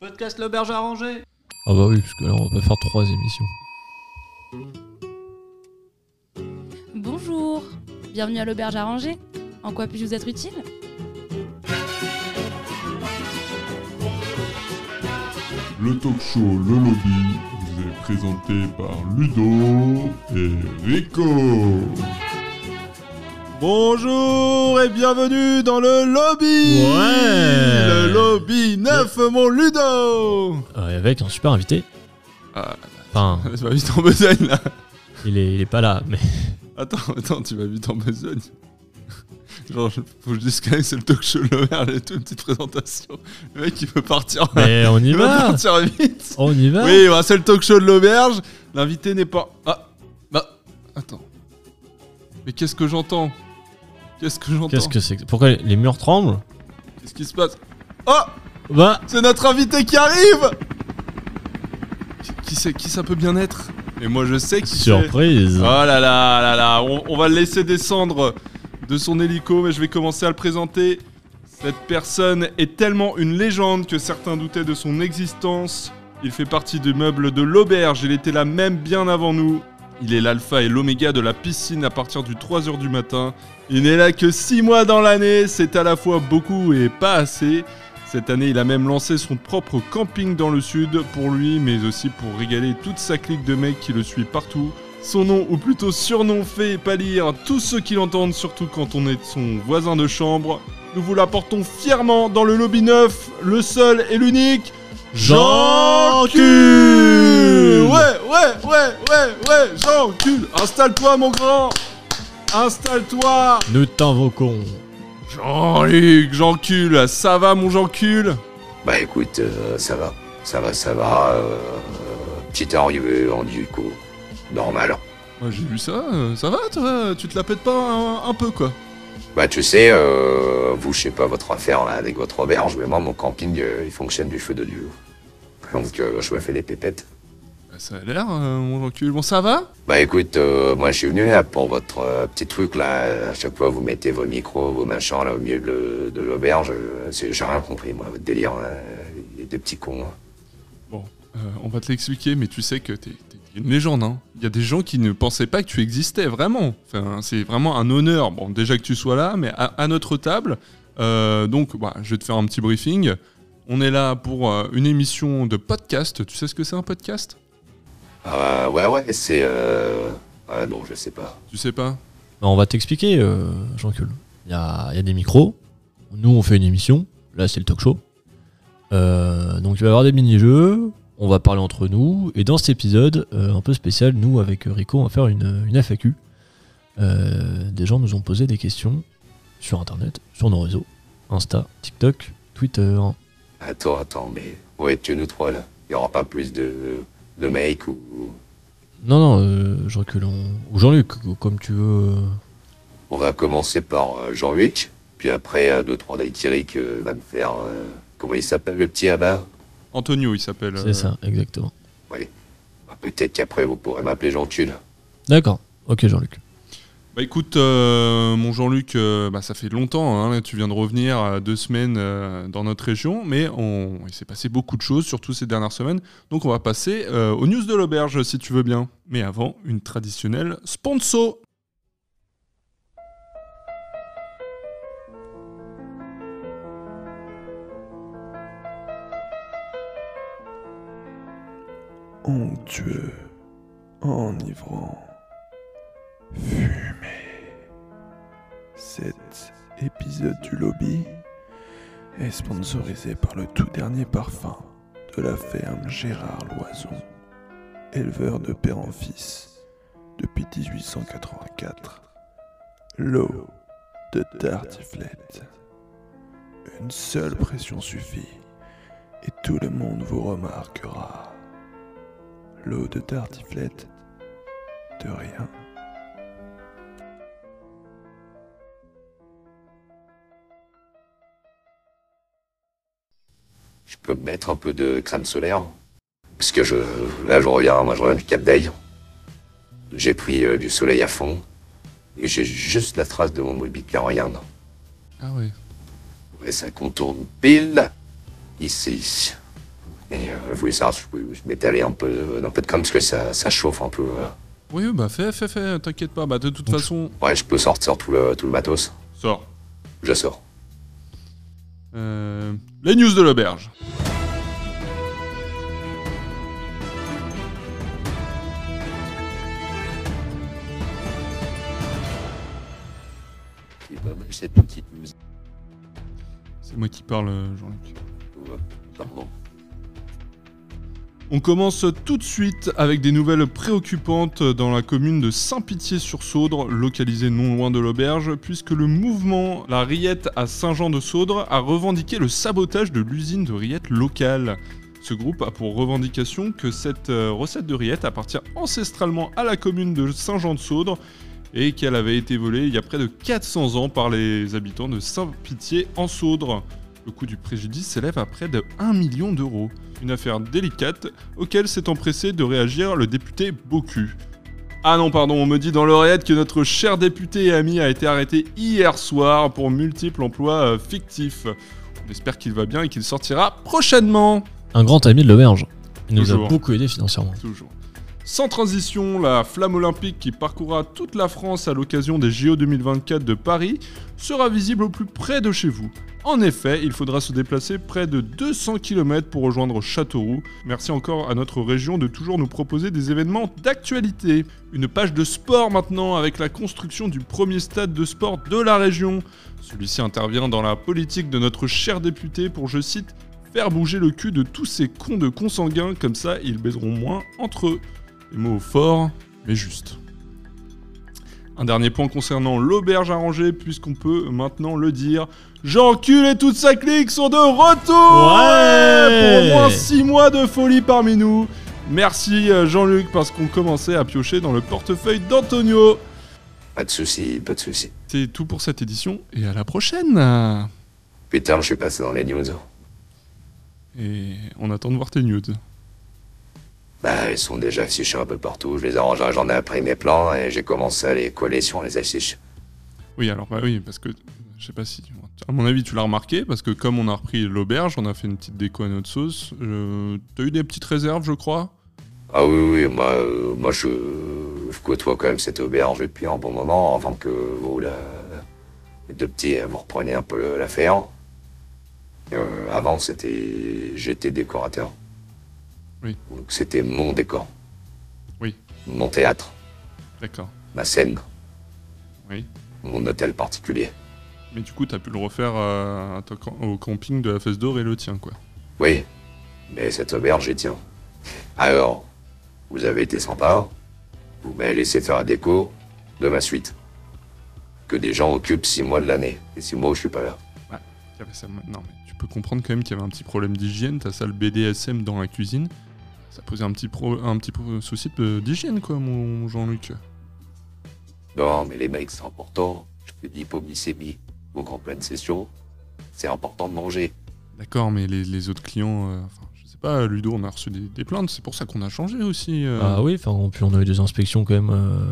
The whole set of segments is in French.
Podcast l'auberge arrangée. Ah bah oui, parce que là on va pas faire trois émissions. Bonjour, bienvenue à l'auberge à ranger. En quoi puis-je vous être utile? Le talk show Le Lobby vous est présenté par Ludo et Rico. Bonjour et bienvenue dans le lobby Ouais. Le lobby neuf, mon Ludo Euh, avec un super invité. Ah. Enfin, Tu vas vite en besogne là il est, il est pas là, mais Attends, attends, tu vas vite en besogne. Genre, je- faut que je dise quand même que c'est le talk show Le et tout, une petite présentation. Le mec il veut partir. mais on y il veut va. partir vite On y va. Oui, bah, c'est le talk show de l'auberge. L'invité n'est pas. Ah Bah. Attends. Mais qu'est-ce que j'entends? Qu'est-ce que j'entends Qu'est-ce que c'est que- Pourquoi les murs tremblent Qu'est-ce qui se passe Oh Bah, C'est notre invité qui arrive Qui, qui c'est Qui ça peut bien être Et moi je sais qui c'est. surprise. Oh là là là là on, on va le laisser descendre de son hélico, mais je vais commencer à le présenter. Cette personne est tellement une légende que certains doutaient de son existence. Il fait partie du meuble de l'auberge, il était là même bien avant nous. Il est l'alpha et l'oméga de la piscine à partir du 3h du matin. Il n'est là que 6 mois dans l'année, c'est à la fois beaucoup et pas assez. Cette année, il a même lancé son propre camping dans le sud pour lui, mais aussi pour régaler toute sa clique de mecs qui le suit partout. Son nom, ou plutôt surnom, fait pâlir tous ceux qui l'entendent, surtout quand on est son voisin de chambre. Nous vous l'apportons fièrement dans le lobby neuf, le seul et l'unique, Jean Cul Ouais, ouais, ouais, ouais, ouais, Jean Cul Installe-toi, mon grand Installe-toi Nous t'invoquons. Jean-Luc, Jean Cul, ça va, mon Jean Cul Bah écoute, euh, ça va, ça va, ça va. Euh, petite arrivée en du coup. Normal. Ouais, J'ai vu ça, euh, ça va, toi? Tu te la pètes pas un, un peu, quoi? Bah tu sais, euh, vous, je sais pas votre affaire là avec votre auberge, mais moi mon camping euh, il fonctionne du feu de Dieu. Donc euh, je me fais des pépettes. Ça a l'air, euh, mon Jean Cul. Bon, ça va? Bah écoute, euh, moi je suis venu là pour votre euh, petit truc là. À chaque fois vous mettez vos micros, vos machins là au milieu de, de l'auberge. euh, J'ai rien compris moi, votre délire. Là, les deux petits cons. hein. Bon, euh, on va te l'expliquer, mais tu sais que t'es une légende, hein. Il y a des gens qui ne pensaient pas que tu existais, vraiment. Enfin, c'est vraiment un honneur, bon, déjà que tu sois là, mais à, à notre table. Euh, donc, bah, je vais te faire un petit briefing. On est là pour euh, une émission de podcast. Tu sais ce que c'est un podcast? Ah ouais, ouais, c'est. Euh... Ouais, bon, je sais pas. Tu sais pas? Bah, on va t'expliquer, euh, Jean-Cul. Il y a, il y a des micros. Nous, on fait une émission. Là, c'est le talk show. Euh, donc, il va y avoir des mini-jeux. On va parler entre nous. Et dans cet épisode, euh, un peu spécial, nous, avec Rico, on va faire une, une FAQ. Euh, des gens nous ont posé des questions sur Internet, sur nos réseaux. Insta, TikTok, Twitter. Attends, attends, mais où es-tu nous trois là Il y aura pas plus de, de mecs ou. Non, non, euh, je recule. en- Ou Jean-Luc, comme tu veux. On va commencer par euh, Jean-Luc, puis après euh, deux trois d'Aïtiric euh, va me faire. euh, Comment il s'appelle le petit là-bas Antonio, il s'appelle. C'est ça, exactement. Bah, Peut-être qu'après vous pourrez m'appeler Jean-Cul. D'accord. Ok, Jean-Luc. Bah écoute, euh, mon Jean-Luc, euh, bah, ça fait longtemps, hein, tu viens de revenir euh, deux semaines dans notre région, mais il s'est passé beaucoup de choses, surtout ces dernières semaines. Donc on va passer aux news de l'auberge, si tu veux bien. Mais avant, une traditionnelle sponsor. onctueux, enivrant, fumé. Cet épisode du lobby est sponsorisé par le tout dernier parfum de la ferme Gérard Loison, éleveur de père en fils depuis 1884. L'eau de tartiflette. Une seule pression suffit et tout le monde vous remarquera. L'eau de tartiflette De rien. Je peux me mettre un peu de crème solaire. Parce que je, là, je reviens, moi, je reviens du Cap d'Aille. J'ai pris euh, du soleil à fond. Et j'ai juste la trace de mon mobile qui regarde. Ah ouais. Et ça contourne pile ici. Et euh, je voulais savoir si je, je m'étalais un peu, un peu de com parce que ça, ça chauffe un peu. euh. Oui, bah fais, fais, fais, t'inquiète pas. Bah de toute façon, Ouais, je peux sortir tout le, tout le matos. sors. Je sors. Euh, les news de l'auberge. Bah, bah, cette petite musique. C'est moi qui parle, euh, Jean-Luc. Pardon. On commence tout de suite avec des nouvelles préoccupantes dans la commune de Saint-Pitié-sur-Saudre, localisée non loin de l'auberge, puisque le mouvement La Riette à Saint-Jean-de-Saudre a revendiqué le sabotage de l'usine de rillettes locale. Ce groupe a pour revendication que cette euh, recette de rillettes appartient ancestralement à la commune de Saint-Jean-de-Saudre et qu'elle avait été volée il y a près de 400 ans par les habitants de Saint-Pitié-en-Saudre. Le coût du préjudice s'élève à près de 1 million d'euros. Une affaire délicate auquel s'est empressé de réagir le député Bocu. Ah non, pardon, on me dit dans l'oreillette que notre cher député et ami a été arrêté hier soir pour multiples emplois euh, fictifs. On espère qu'il va bien et qu'il sortira prochainement. Un grand ami de l'auberge. Il nous a beaucoup aidé financièrement. Toujours. Sans transition, la flamme olympique qui parcourra toute la France à l'occasion des JO 2024 de Paris sera visible au plus près de chez vous. En effet, il faudra se déplacer près de 200 km pour rejoindre Châteauroux. Merci encore à notre région de toujours nous proposer des événements d'actualité. Une page de sport maintenant avec la construction du premier stade de sport de la région. Celui-ci intervient dans la politique de notre cher député pour, je cite, faire bouger le cul de tous ces cons de consanguins, comme ça ils baiseront moins entre eux. Des mots forts, mais justes. Un dernier point concernant l'auberge arrangée, puisqu'on peut maintenant le dire. Jean-Cul et toute sa clique sont de retour Ouais Pour au moins 6 mois de folie parmi nous. Merci euh, Jean-Luc, parce qu'on commençait à piocher dans le portefeuille d'Antonio. Pas de soucis, pas de soucis. C'est tout pour cette édition, et à la prochaine Putain, je suis passé dans les news. Et on attend de voir tes nudes. Bah, ils sont déjà affichés un peu partout. Je les ai rangés, j'en ai appris mes plans et j'ai commencé à les coller sur les affiches. Oui, alors bah oui, parce que je sais pas si, à mon avis, tu l'as remarqué, parce que comme on a repris l'auberge, on a fait une petite déco à notre sauce. Euh, T'as eu des petites réserves, je crois? Ah oui, oui, moi, euh, moi je, je côtoie quand même cette auberge depuis un bon moment, avant que vous, la- les deux petits, euh, vous repreniez un peu l'affaire. Euh, avant, c'était. J'étais décorateur. Oui. Donc c'était mon décor. Oui. Mon théâtre, D'accord. ma scène, Oui. mon hôtel particulier. Mais du coup, t'as pu le refaire euh, à au camping de la Fesse d'Or et le tien, quoi. Oui, mais cette auberge, j'y tiens. Alors, vous avez été sympa. Vous m'avez laissé faire la déco de ma suite. Que des gens occupent six mois de l'année. Et six mois où je suis pas là. Non, mais tu peux comprendre quand même qu'il y avait un petit problème d'hygiène. T'as ça le BDSM dans la cuisine. Ça posait un petit, pro... un petit pro- souci de- d'hygiène, quoi, mon Jean-Luc. Non, mais les mecs, c'est important. Je fais de l'hypoglycémie. Donc en pleine session, c'est important de manger. D'accord, mais les, les autres clients, euh, enfin, je sais pas, Ludo, on a reçu des, des plaintes, c'est pour ça qu'on a changé aussi. euh. Ah oui, enfin, puis on a eu des inspections quand même euh,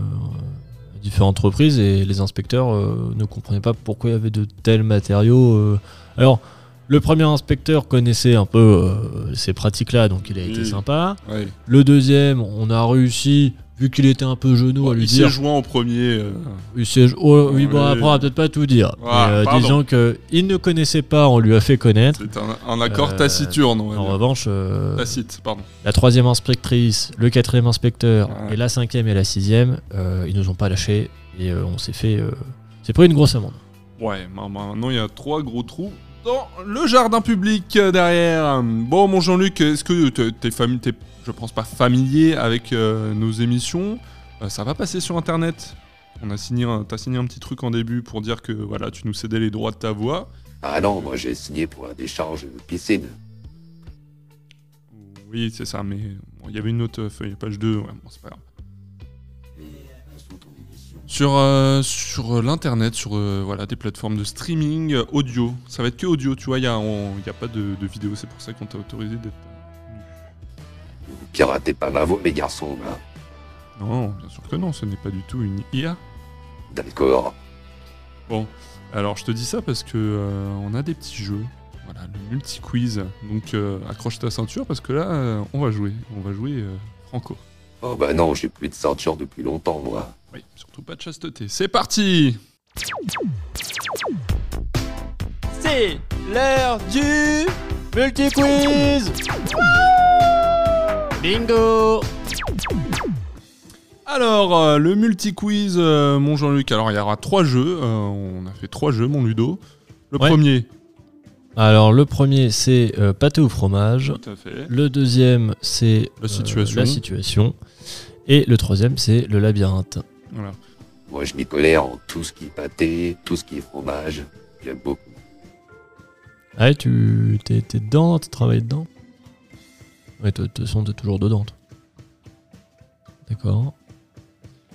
à différentes reprises et les inspecteurs euh, ne comprenaient pas pourquoi il y avait de tels matériaux. euh. Alors, le premier inspecteur connaissait un peu euh, ces pratiques-là, donc il a été Oui. sympa. Ouais. Le deuxième, on a réussi, vu qu'il était un peu genou, à lui il s'est dire. joint en premier. euh. Il s'est- oh, oui, bon, Oui. après, on va peut-être pas tout dire. Ah, Mais, euh, pardon. disons qu'il ne connaissait pas, on lui a fait connaître. C'est un, un accord Euh, taciturne, on va En dire. revanche, euh, Tacite, pardon. la troisième inspectrice, le quatrième inspecteur Ouais. et la cinquième et la sixième, euh, ils nous ont pas lâchés et euh, on s'est fait, euh, c'est pris une grosse amende. Ouais, ma- maintenant il y a trois gros trous dans le jardin public euh, derrière. Bon, mon Jean-Luc, est-ce que t'es- t'es fami- t'es, je pense pas familier avec euh, nos émissions Euh, Ça va passer sur internet. On a signé, un- t'as signé un petit truc en début pour dire que voilà, tu nous cédais les droits de ta voix. Ah non, moi j'ai signé pour la décharge de piscine. Oui, c'est ça, mais bon, il y avait une autre feuille, page 2, ouais, bon, c'est pas grave. Sur, euh, sur l'internet, sur euh, voilà, des plateformes de streaming euh, audio, ça va être que audio, tu vois, il n'y a, a pas de, de vidéo, c'est pour ça qu'on t'a autorisé d'être. euh, Piratez pas ma voix, mes garçons. là. Non, bien sûr que non, ce n'est pas du tout une IA. D'accord. Alors je te dis ça parce que euh, on a des petits jeux. Voilà, le multi-quiz. Donc euh, accroche ta ceinture parce que là, euh, on va jouer. On va jouer euh, franco. Oh bah non, j'ai plus de ceinture depuis longtemps, moi. Oui, surtout pas de chasteté. C'est parti C'est l'heure du multi-quiz Bingo Alors, euh, le multi-quiz, euh, mon Jean-Luc. Alors, il y aura trois jeux. Euh, on a fait trois jeux, mon Ludo. Le Ouais. premier. Alors le premier c'est euh, pâté au fromage, Tout à fait. le deuxième c'est La situation. la situation et le troisième c'est le labyrinthe. Voilà. Moi, je m'y connais en tout ce qui est pâté, tout ce qui est fromage. J'aime beaucoup. Ah ouais, tu t'es, t'es dedans, tu travailles dedans? Ouais, de toute façon t'es toujours dedans. toi. D'accord.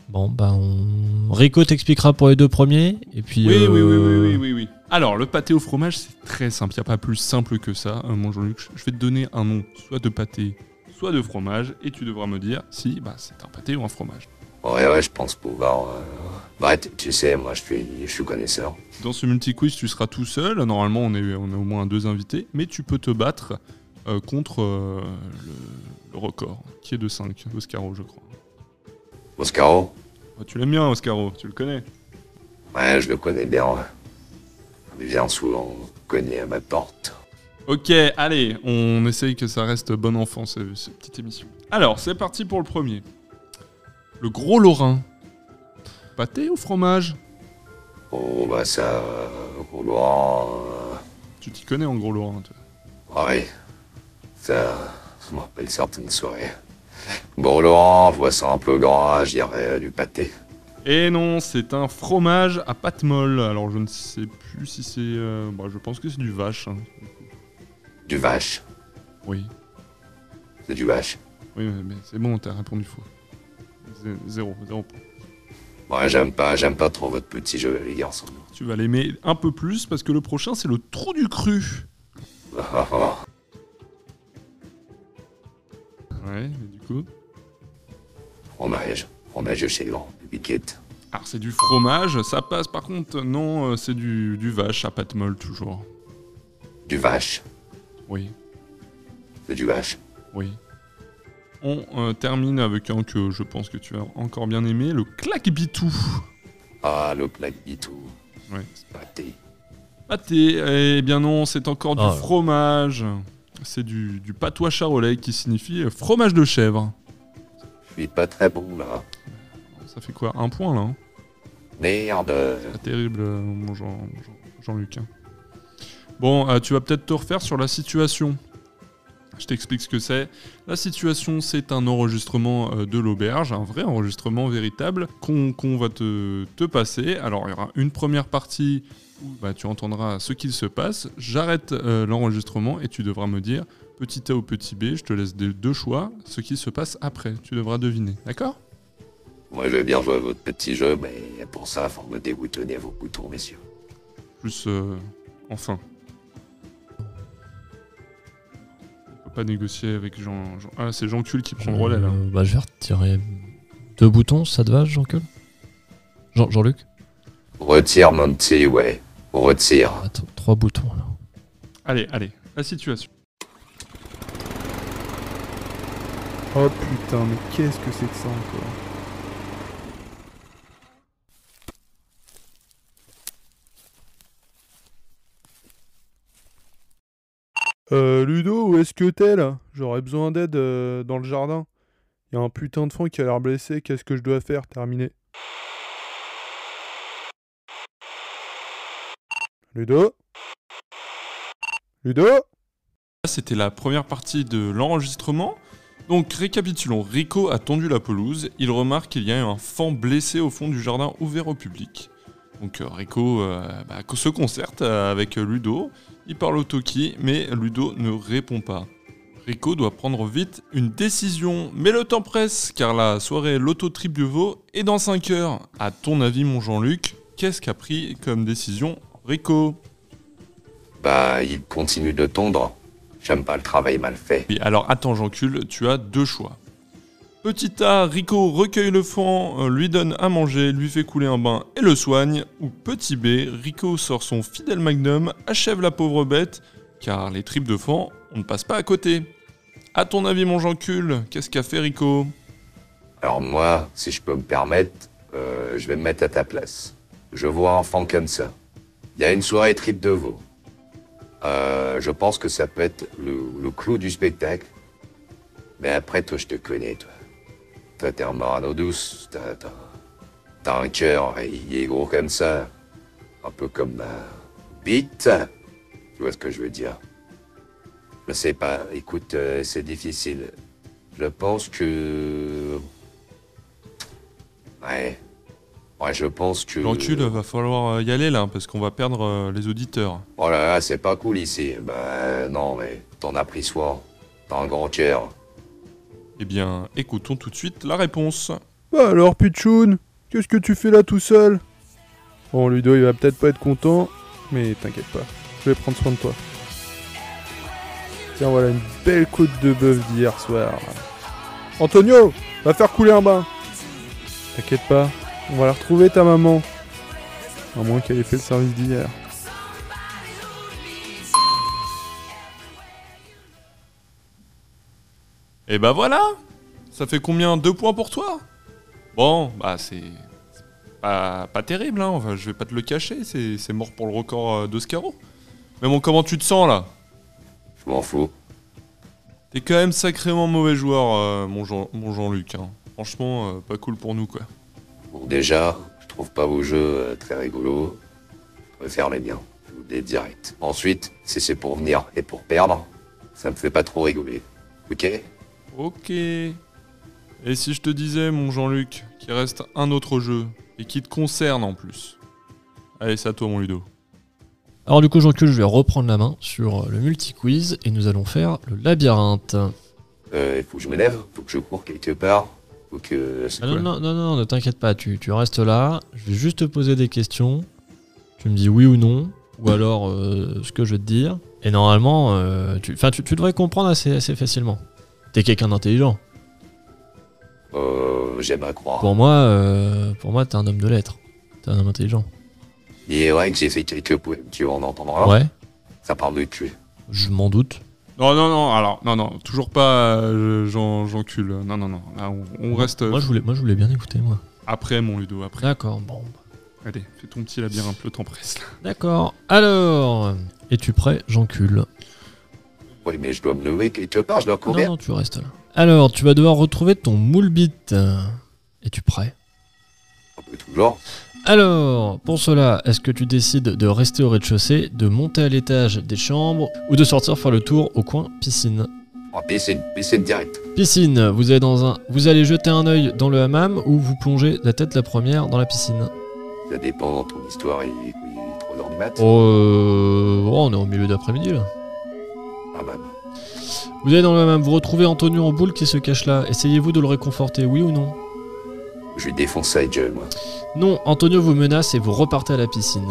Bon bah on... Rico t'expliquera pour les deux premiers et puis... Oui, oui, oui, euh, oui, oui, oui, oui. Alors, le pâté au fromage, c'est très simple. Il n'y a pas plus simple que ça. Euh, mon Jean-Luc, je- je vais te donner un nom, soit de pâté, soit de fromage, et tu devras me dire si bah, c'est un pâté ou un fromage. Ouais, ouais, je pense pouvoir. euh, Bah, tu- sais, moi, je suis, je suis connaisseur. Dans ce multi-quiz, tu seras tout seul. Normalement, on est, on est au moins deux invités, mais tu peux te battre euh, contre euh, le, le record, qui est de 5, Oscaro, je crois. Oscaro? Tu l'aimes bien, Oscaro, tu le connais. Ouais, je le connais bien. Il vient souvent cogner à ma porte. Ok, allez, on essaye que ça reste bon enfant, ce- cette petite émission. Alors, c'est parti pour le premier. Le gros Lorrain. Pâté ou fromage Oh, bah, ça. euh, Gros Laurent. euh, Tu t'y connais en gros Lorrain, toi. Ah oui. Ça. Ça me rappelle certaines soirées. Bon, Laurent, vois ça un peu gras, je dirais euh, du pâté. Et non, c'est un fromage à pâte molle. Alors, je ne sais plus si c'est... euh, bah, je pense que c'est du vache. hein. Du vache. Oui, C'est du vache. oui, mais- mais c'est bon, t'as répondu faux. Zé- Zéro, zéro point. Ouais, j'aime pas, j'aime pas trop votre petit jeu, les garçons. Tu vas l'aimer un peu plus parce que le prochain, c'est le trou du cru. Ouais, mais du coup... Fromage. Fromage chez grand. Biquette. Alors c'est du fromage, ça passe par contre, non, euh, c'est du, du vache à pâte molle toujours. Du vache. Oui, C'est du vache. oui. On euh, termine avec un que je pense que tu as encore bien aimé, le claque-bitou. Ah, le plaque bitou. Ouais. Pâté. Pâté, eh bien non, c'est encore du Ah. fromage. C'est du, du patois charolais qui signifie fromage de chèvre. Je suis pas très bon, là. Ça fait quoi? Un point là hein? Merde. Pas terrible, euh, mon Jean- Jean- Jean-Luc. hein. Bon, euh, tu vas peut-être te refaire sur la situation. Je t'explique ce que c'est. La situation, c'est un enregistrement euh, de l'auberge, un vrai enregistrement véritable qu'on va te, te passer. Alors, il y aura une première partie où bah, tu entendras ce qu'il se passe. J'arrête euh, l'enregistrement et tu devras me dire petit A ou petit B. Je te laisse des- deux choix, ce qui se passe après. Tu devras deviner, d'accord? Moi, je vais bien jouer à votre petit jeu, mais pour ça, faut me déboutonnner vos boutons, messieurs. Plus euh, enfin. Pas négocier avec Jean. Jean- Ah, c'est Jean Cul qui prend le relais là. Euh, bah, je vais retirer deux boutons, ça te va, Jean-Cul Jean- Jean-Luc? Retire, mon petit, ouais. Retire. Attends, trois boutons là. Allez, allez, la situation. Oh putain, mais qu'est-ce que c'est que ça encore? Euh, Ludo, où est-ce que t'es là? J'aurais besoin d'aide euh, dans le jardin. Y a un putain de fond qui a l'air blessé, qu'est-ce que je dois faire? Terminé. Ludo? Ludo? C'était la première partie de l'enregistrement. Donc récapitulons, Rico a tendu la pelouse, il remarque qu'il y a un fan blessé au fond du jardin ouvert au public. Donc euh, Rico euh, bah, se concerte euh, avec Ludo, il parle au Toki, mais Ludo ne répond pas. Rico doit prendre vite une décision, mais le temps presse, car la soirée Loto-Trip du Veau est dans 5 heures. À ton avis mon Jean-Luc, qu'est-ce qu'a pris comme décision Rico Bah, il continue de tondre. J'aime pas le travail mal fait. Oui, alors attends Jean-Cul, tu as deux choix. Petit A, Rico recueille le fan, euh, lui donne à manger, lui fait couler un bain et le soigne. Ou petit B, Rico sort son fidèle magnum, achève la pauvre bête, car les tripes de fan, on ne passe pas à côté. À ton avis, mon Jean-Cul, qu'est-ce qu'a fait Rico? Alors moi, si je peux me permettre, euh, je vais me mettre à ta place. Je vois un enfant comme ça. Il y a une soirée trip de veau. Euh, je pense que ça peut être le clou du spectacle. Mais après, toi, je te connais, toi. Toi, t'es un marano douce, t'as, un cœur, il est gros comme ça. Un peu comme un bite. Tu vois ce que je veux dire? Je sais pas, écoute, euh, c'est difficile. Je pense que... Ouais. Ouais, je pense que... Jean-Cul, va falloir euh, y aller là, parce qu'on va perdre euh, les auditeurs. Oh là là, c'est pas cool ici. Bah non, mais t'en as pris soin. T'as un grand cœur. Eh bien, écoutons tout de suite la réponse. Bah alors, Pichoun, qu'est-ce que tu fais là tout seul? Bon, Ludo, il va peut-être pas être content, mais t'inquiète pas, je vais prendre soin de toi. Tiens, voilà une belle côte de bœuf d'hier soir. Antonio, va faire couler un bain. T'inquiète pas, on va la retrouver ta maman. À moins qu'elle ait fait le service d'hier. Et bah voilà Ça fait combien? Deux points pour toi? Bon, bah c'est pas, pas terrible, hein. Enfin, je vais pas te le cacher, c'est mort pour le record euh, d'Oscaro. Mais bon, comment tu te sens là? Je m'en fous. T'es quand même sacrément mauvais joueur, euh, mon Jean- mon Jean-Luc. hein. Franchement, euh, pas cool pour nous, quoi. Bon, déjà, je trouve pas vos jeux euh, très rigolos. Je préfère les miens. Je vous le dis direct. Ensuite, si c'est pour venir et pour perdre, ça me fait pas trop rigoler. Ok? Ok. Et si je te disais, mon Jean-Luc, qu'il reste un autre jeu, et qui te concerne en plus? Allez, c'est à toi, mon Ludo. Alors du coup, Jean-Cul, je vais reprendre la main sur le multi-quiz et nous allons faire le labyrinthe. Euh, il faut que je me lève, faut que je cours quelque part. Faut que... Ah non, non, non, non, ne t'inquiète pas, tu, tu restes là. Je vais juste te poser des questions. Tu me dis oui ou non, ou alors euh, ce que je vais te dire. Et normalement, euh, tu, tu, tu devrais comprendre assez, assez facilement. T'es quelqu'un d'intelligent. Euh, j'aimerais croire. Pour moi, euh, pour moi, t'es un homme de lettres. T'es un homme intelligent. Il est vrai que j'ai fait quelques poèmes, tu en entendras. Ouais, Ça parle de tuer. je m'en doute. Non, non, non, alors, non, non, toujours pas euh, Jean-Cul. Non, non, non. Là, on, on reste euh, Moi, je voulais, moi, je voulais bien écouter, moi. après, mon Ludo, après. D'accord, bon. Allez, fais ton petit labyrinthe, le temps presse. là. D'accord. Alors, es-tu prêt, Jean-Cul Oui, mais je dois me lever quelque part, je dois Non, courir. non, tu restes là. Alors, tu vas devoir retrouver ton moule bit. Es-tu prêt? On peut toujours. Alors, pour cela, est-ce que tu décides de rester au rez-de-chaussée, de monter à l'étage des chambres ou de sortir faire le tour au coin piscine? Oh, piscine, piscine direct. Piscine, vous allez, dans un... vous allez jeter un œil dans le hammam ou vous plongez la tête la première dans la piscine? Ça dépend ton histoire, est 3 heures du mat. Oh, euh, oh, on est au milieu d'après-midi là. Ah bah, Vous allez dans le hammam, vous retrouvez Antonio en boule qui se cache là. Essayez-vous de le réconforter, oui ou non? Je lui défonce sa gueule, moi. Non, Antonio vous menace et vous repartez à la piscine.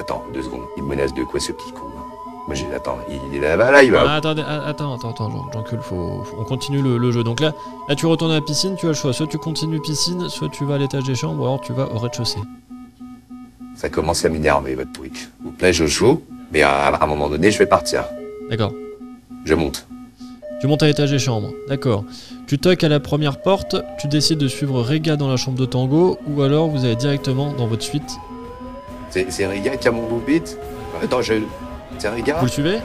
Attends, deux secondes. Il me menace de quoi ce petit con Moi j'ai. Attends, il est là-bas, là, il va. Ah, attendez, ah, attends, attends, attends, Jean, Jean-Cul, faut, faut- on continue le, le jeu. Donc là, là, tu retournes à la piscine, tu as le choix. Soit tu continues piscine, soit tu vas à l'étage des chambres, ou alors tu vas au rez-de-chaussée. Ça commence à m'énerver, votre truc. Vous plaît, je joue, mais à, à un moment donné, je vais partir. D'accord. Je monte. Tu montes à l'étage des chambres. D'accord. Tu toques à la première porte, tu décides de suivre Rega dans la chambre de tango, ou alors vous allez directement dans votre suite. C'est Riga qui a mon boubit Attends, je. C'est Riga Vous le suivez?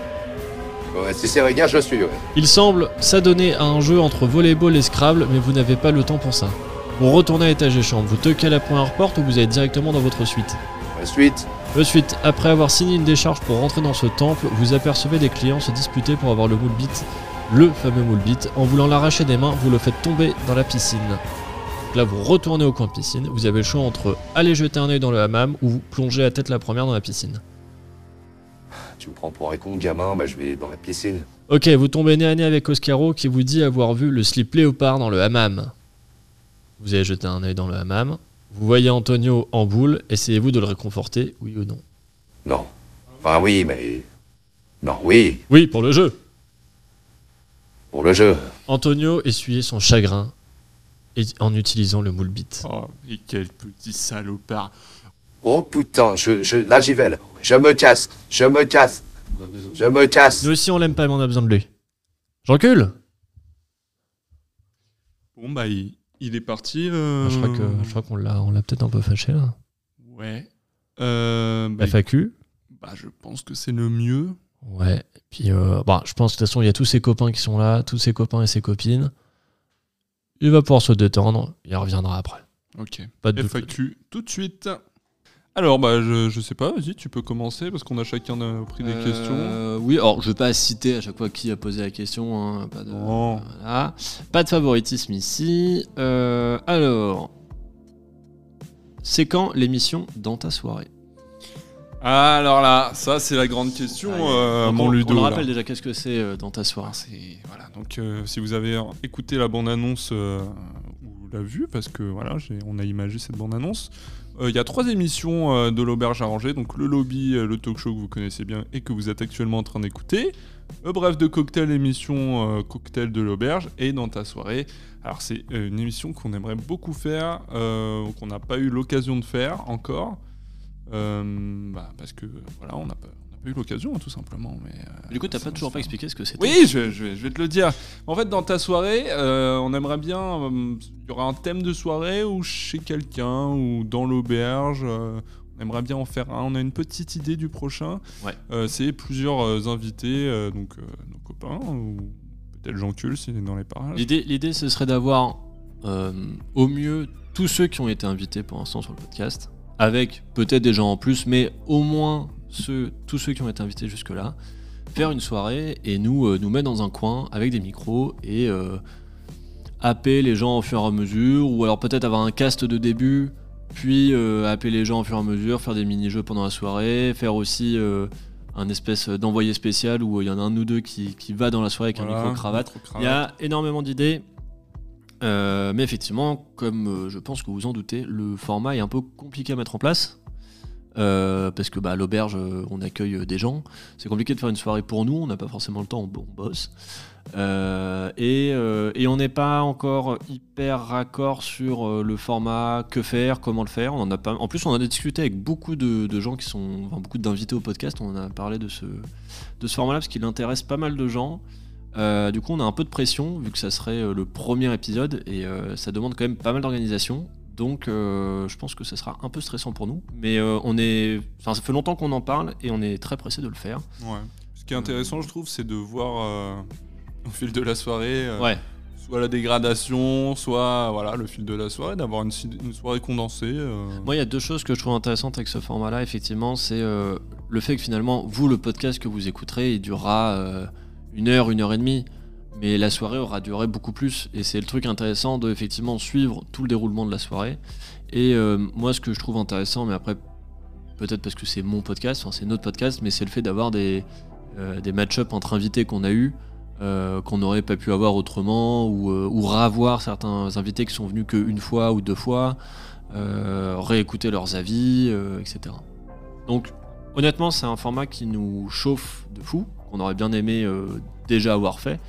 Ouais, si c'est Riga, je le suis, ouais. Il semble s'adonner à un jeu entre volleyball et Scrabble, mais vous n'avez pas le temps pour ça. Vous retournez à l'étage des chambres, vous toquez à la première porte ou vous allez directement dans votre suite. Ensuite, Ensuite, après avoir signé une décharge pour rentrer dans ce temple, vous apercevez des clients se disputer pour avoir le moule bit, le fameux moule bit. En voulant l'arracher des mains, vous le faites tomber dans la piscine. Donc là, vous retournez au coin piscine. Vous avez le choix entre aller jeter un œil dans le hammam ou vous plonger la tête la première dans la piscine. tu me prends pour un con, gamin, bah je vais dans la piscine. Ok, vous tombez nez à nez avec Oscaro qui vous dit avoir vu le slip léopard dans le hammam. Vous allez jeter un œil dans le hammam. Vous voyez Antonio en boule. Essayez-vous de le réconforter, oui ou non? Non. Enfin, oui, mais. Non, oui, Oui, pour le jeu. pour le jeu. Antonio essuyait son chagrin et- en utilisant le moule bit. Oh, et quel petit salopard. Oh putain, je, je, là j'y vais, là. Je me casse, je me casse. Je me casse. Nous aussi, on l'aime pas, mais on a besoin de lui. Je recule Bon, bah, il, il est parti. euh, Ah, Je crois que je crois qu'on l'a on l'a peut-être un peu fâché là. Ouais. Euh, bah, FAQ bah, je pense que c'est le mieux. Ouais. Puis, euh, bah, je pense que de toute façon, il y a tous ses copains qui sont là, tous ses copains et ses copines. Il va pouvoir se détendre, il reviendra après. Ok. Pas de doute. FAQ tout de suite. Alors, bah, je, je sais pas, vas-y, tu peux commencer parce qu'on a chacun euh, pris des questions. Euh, Oui, alors je vais pas citer à chaque fois qui a posé la question. hein, pas, de, voilà. pas de favoritisme ici. Euh, alors, c'est quand l'émission dans ta soirée? Ah, alors là, ça, c'est la grande question, Allez. euh, mon on, Ludo. on là. rappelle déjà qu'est-ce que c'est euh, dans ta soirée. Ah, c'est- voilà, donc euh, si vous avez écouté la bande-annonce euh, ou l'a vue, parce que voilà, on a imagé cette bande-annonce, euh, il y a trois émissions euh, de l'auberge arrangée, donc le lobby, euh, le talk show que vous connaissez bien et que vous êtes actuellement en train d'écouter, bref de cocktail, émission euh, cocktail de l'auberge et dans ta soirée. Alors c'est euh, une émission qu'on aimerait beaucoup faire, euh, qu'on n'a pas eu l'occasion de faire encore, euh, bah, parce que voilà, on n'a pas, pas eu l'occasion tout simplement. Mais, euh, Du coup, t'as pas toujours pas expliqué ce que c'était. oui, je, je vais, je vais te le dire. En fait, dans ta soirée, euh, on aimerait bien. euh, Il y aura un thème de soirée ou chez quelqu'un ou dans l'auberge. euh, on aimerait bien en faire un. On a une petite idée du prochain. Ouais. Euh, C'est plusieurs euh, invités, euh, donc euh, nos copains ou peut-être Jean Cul s'il est dans les parages. L'idée, l'idée, ce serait d'avoir euh, au mieux tous ceux qui ont été invités pour l'instant sur le podcast, avec peut-être des gens en plus, mais au moins ceux, tous ceux qui ont été invités jusque-là, faire une soirée et nous euh, nous mettre dans un coin avec des micros et euh, happer les gens au fur et à mesure, ou alors peut-être avoir un cast de début, puis euh, happer les gens au fur et à mesure, faire des mini-jeux pendant la soirée, faire aussi euh, un espèce d'envoyé spécial où il y en a un ou deux qui, qui va dans la soirée avec un Voilà, micro-cravate. micro-cravate. Il y a énormément d'idées. Euh, mais effectivement, comme euh, je pense que vous en doutez, le format est un peu compliqué à mettre en place. Euh, parce que bah, à l'auberge, euh, on accueille euh, des gens. C'est compliqué de faire une soirée pour nous, on n'a pas forcément le temps, on, on bosse. Et, on n'est pas encore hyper raccord sur le format, que faire, comment le faire. On en, pas... en plus, on en a discuté avec beaucoup de, gens qui sont. Enfin, beaucoup d'invités au podcast. On a parlé de ce, de ce format-là parce qu'il intéresse pas mal de gens. Du coup, on a un peu de pression vu que ça serait le premier épisode et ça demande quand même pas mal d'organisation. Donc, euh, je pense que ça sera un peu stressant pour nous. Mais euh, on est, enfin, ça fait longtemps qu'on en parle et on est très pressé de le faire. Ouais. Ce qui est intéressant, je trouve, c'est de voir euh, au fil de la soirée. Ouais. soit la dégradation, soit voilà le fil de la soirée, d'avoir une, soirée condensée. euh. Moi, il y a deux choses que je trouve intéressantes avec ce format-là, effectivement, c'est euh, le fait que finalement, vous, le podcast que vous écouterez, il durera euh, une heure, une heure et demie, mais la soirée aura duré beaucoup plus, et c'est le truc intéressant de effectivement suivre tout le déroulement de la soirée. Et euh, moi, ce que je trouve intéressant, mais après, peut-être parce que c'est mon podcast, c'est notre podcast, mais c'est le fait d'avoir des, euh, match-up entre invités qu'on a eu. qu'on n'aurait pas pu avoir autrement, ou, euh, ravoir certains invités qui sont venus qu'une fois ou deux fois, euh, réécouter leurs avis, euh, etc. Donc, honnêtement, c'est un format qui nous chauffe de fou, qu'on aurait bien aimé euh, déjà avoir fait.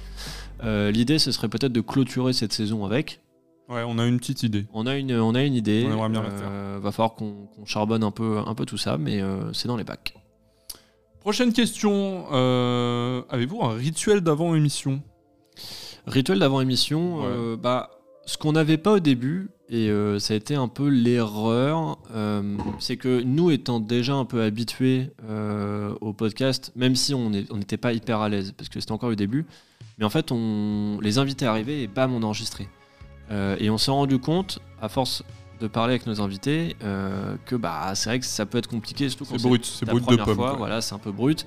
Euh, L'idée, ce serait peut-être de clôturer cette saison avec. Ouais, on a une petite idée. On a une, on a une idée. On aimerait bien la Euh, Va falloir qu'on charbonne un peu, un peu tout ça, mais c'est dans les bacs. Prochaine question. Avez-vous un rituel d'avant émission Rituel d'avant-émission, Ouais. euh, bah, ce qu'on n'avait pas au début, et euh, ça a été un peu l'erreur, euh, c'est que nous étant déjà un peu habitués euh, au podcast, même si on n'était pas hyper à l'aise, parce que c'était encore le début, mais en fait, on, les invités arrivaient et bam, on enregistrait. Et on s'est rendu compte, à force de parler avec nos invités, que bah, c'est vrai que ça peut être compliqué, surtout quand C'est brut, c'est brut de pomme. fois, voilà, c'est un peu brut.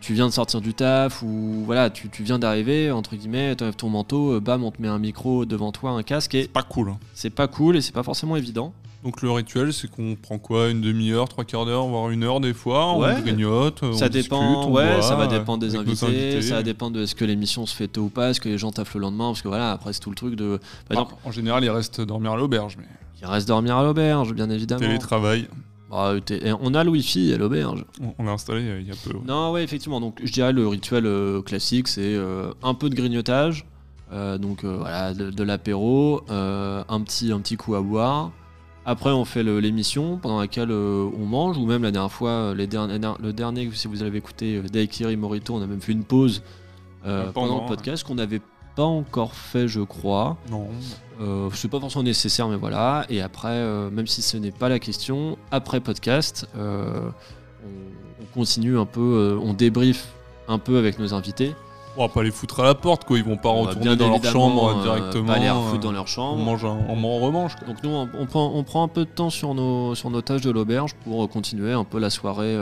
Tu viens de sortir du taf ou voilà, tu, tu viens d'arriver, entre guillemets, tu ton manteau, euh, bam, on te met un micro devant toi, un casque, et C'est pas cool. hein. c'est pas cool et c'est pas forcément évident. Donc le rituel, c'est qu'on prend quoi Une demi-heure, trois quarts d'heure, voire une heure des fois Ouais. On grignote, on ça discute, dépend, on ouais, boit ça va dépendre des invités, ça va dépendre de est-ce que l'émission se fait tôt ou pas, est-ce que les gens taffent le lendemain, parce que voilà, après c'est tout le truc de. Par exemple, Ah, en général, il reste dormir à l'auberge, mais il reste dormir à l'auberge, bien évidemment. télétravail, Bah, et on a le wifi à l'auberge. on, l'a installé euh, il y a peu. ouais. Non, ouais, effectivement. Donc, je dirais le rituel euh, classique, c'est euh, un peu de grignotage, euh, donc voilà, de, de l'apéro, un petit, un petit coup à boire, Après, on fait l'émission pendant laquelle on mange, ou même la dernière fois, les derniers, le dernier, si vous l'avez écouté, Daikiri Morito, on a même fait une pause pendant, pendant, le podcast qu'on n'avait pas encore fait, je crois. Non. Euh, c'est pas forcément nécessaire, mais voilà. Et après, euh, même si ce n'est pas la question, après podcast, euh, on, on continue un peu, on débrief un peu avec nos invités. On va pas les foutre à la porte, quoi. Ils vont pas On retourner dans leur chambre directement. Pas les refoutre dans leur On chambre. mange, un- on en remange, quoi. Donc nous, on, on prend, on prend un peu de temps sur nos, sur nos tâches de l'auberge pour continuer un peu la soirée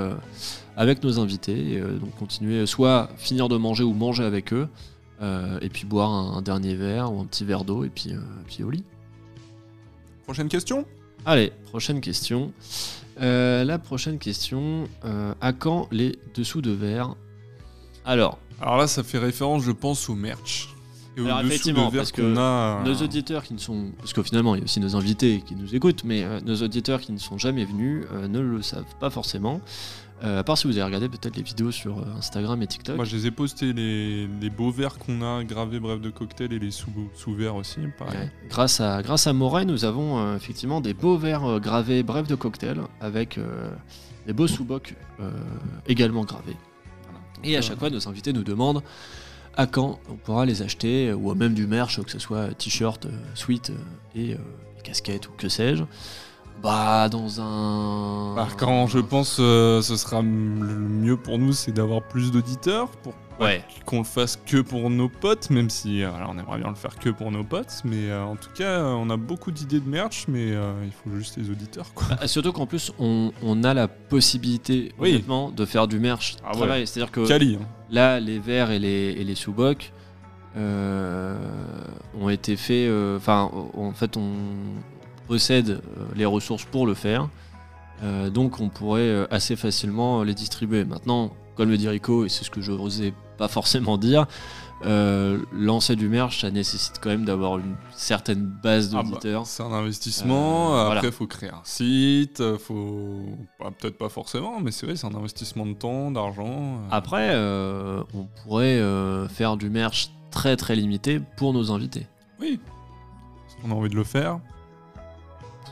avec nos invités. Et, donc continuer soit finir de manger ou manger avec eux, euh, et puis boire un, un dernier verre ou un petit verre d'eau, et puis, euh, puis au lit. Prochaine question? Allez, prochaine question. Euh, la prochaine question, à quand les dessous de verre? Alors, Alors là, ça fait référence, je pense, au merch. Et Alors, effectivement, de verre parce que qu'on a. nos auditeurs qui ne sont... Parce qu'au finalement, il y a aussi nos invités qui nous écoutent, mais nos auditeurs qui ne sont jamais venus ne le savent pas forcément. Euh, à part si vous avez regardé peut-être les vidéos sur euh, Instagram et TikTok. Moi, je les ai postés, les, les beaux verres qu'on a gravés, bref, de cocktail et les sous- sous-verres aussi, pareil. Ouais. Grâce à, grâce à Moret, nous avons euh, effectivement des beaux verres euh, gravés bref de cocktail avec euh, des beaux sous-bocs euh, également gravés. Et à chaque fois, nos invités nous demandent à quand on pourra les acheter, ou même du merch, que ce soit t-shirt, euh, sweat euh, et euh, casquettes ou que sais-je. Bah, dans un. Par quand je pense euh, ce sera le mieux pour nous, c'est d'avoir plus d'auditeurs pour Ouais. qu'on le fasse que pour nos potes, même si euh, alors, on aimerait bien le faire que pour nos potes. Mais euh, en tout cas, euh, on a beaucoup d'idées de merch, mais euh, il faut juste les auditeurs, quoi. Bah, surtout qu'en plus, on, on a la possibilité, Oui. honnêtement, de faire du merch Ah ouais. travail. C'est-à-dire que. Cali, hein. Là, les verres et les, et les sous-bocs euh, ont été faits. euh, Enfin, en fait, on possède euh, les ressources pour le faire. Euh, donc, on pourrait euh, assez facilement les distribuer. Maintenant, comme le dit Rico, et c'est ce que je n'osais pas forcément dire, euh, lancer du merch, ça nécessite quand même d'avoir une certaine base Ah bah, d'auditeurs. c'est un investissement. Euh, Après, il voilà. faut créer un site. Faut bah, peut-être pas forcément, mais c'est vrai, c'est un investissement de temps, d'argent. Après, on pourrait faire du merch très très limité pour nos invités. Oui. Qu'on a envie de le faire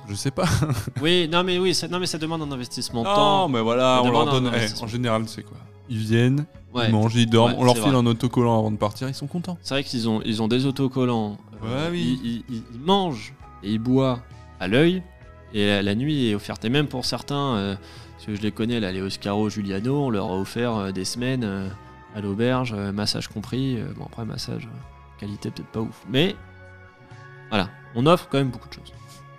Je sais pas. Oui, non mais oui, ça, non mais ça demande un investissement de Non, temps. mais voilà, on leur donne. eh, en général, c'est quoi? Ils viennent, Ouais. ils mangent, ils dorment, Ouais, on leur file vrai. un autocollant avant de partir, ils sont contents. C'est vrai qu'ils ont, ils ont des autocollants. euh, Ouais, oui. Ils, ils- ils- ils mangent et ils boivent à l'œil. Et la, la nuit est offerte. Et même pour certains, euh, parce que je les connais, là, les Oscaro, Giuliano, on leur a offert euh, des semaines euh, à l'auberge, massage compris. Bon, après, massage, qualité peut-être pas ouf. Mais voilà, on offre quand même beaucoup de choses.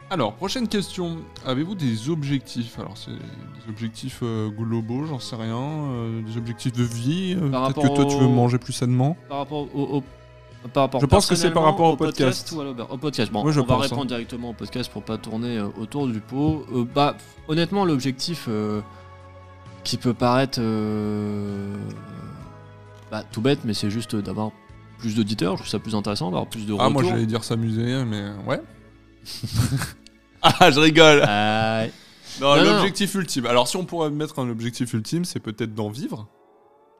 Alors, prochaine question. Avez-vous des objectifs? Alors, c'est des objectifs euh, globaux, j'en sais rien. euh, des objectifs de vie euh, Peut-être que toi, tu veux au- manger plus sainement Par rapport au. au- par rapport Je pense que c'est par rapport au podcast. ou à Au podcast. Bon, je on va pense, répondre hein. directement au podcast pour pas tourner autour du pot. Euh, bah, honnêtement, l'objectif qui peut paraître euh, bah, tout bête, mais c'est juste d'avoir plus d'auditeurs. Je trouve ça plus intéressant, d'avoir plus de Ah, moi, j'allais dire s'amuser, mais ouais. ah, je rigole Euh, Non, l'objectif ultime. Alors, si on pourrait mettre un objectif ultime, c'est peut-être d'en vivre.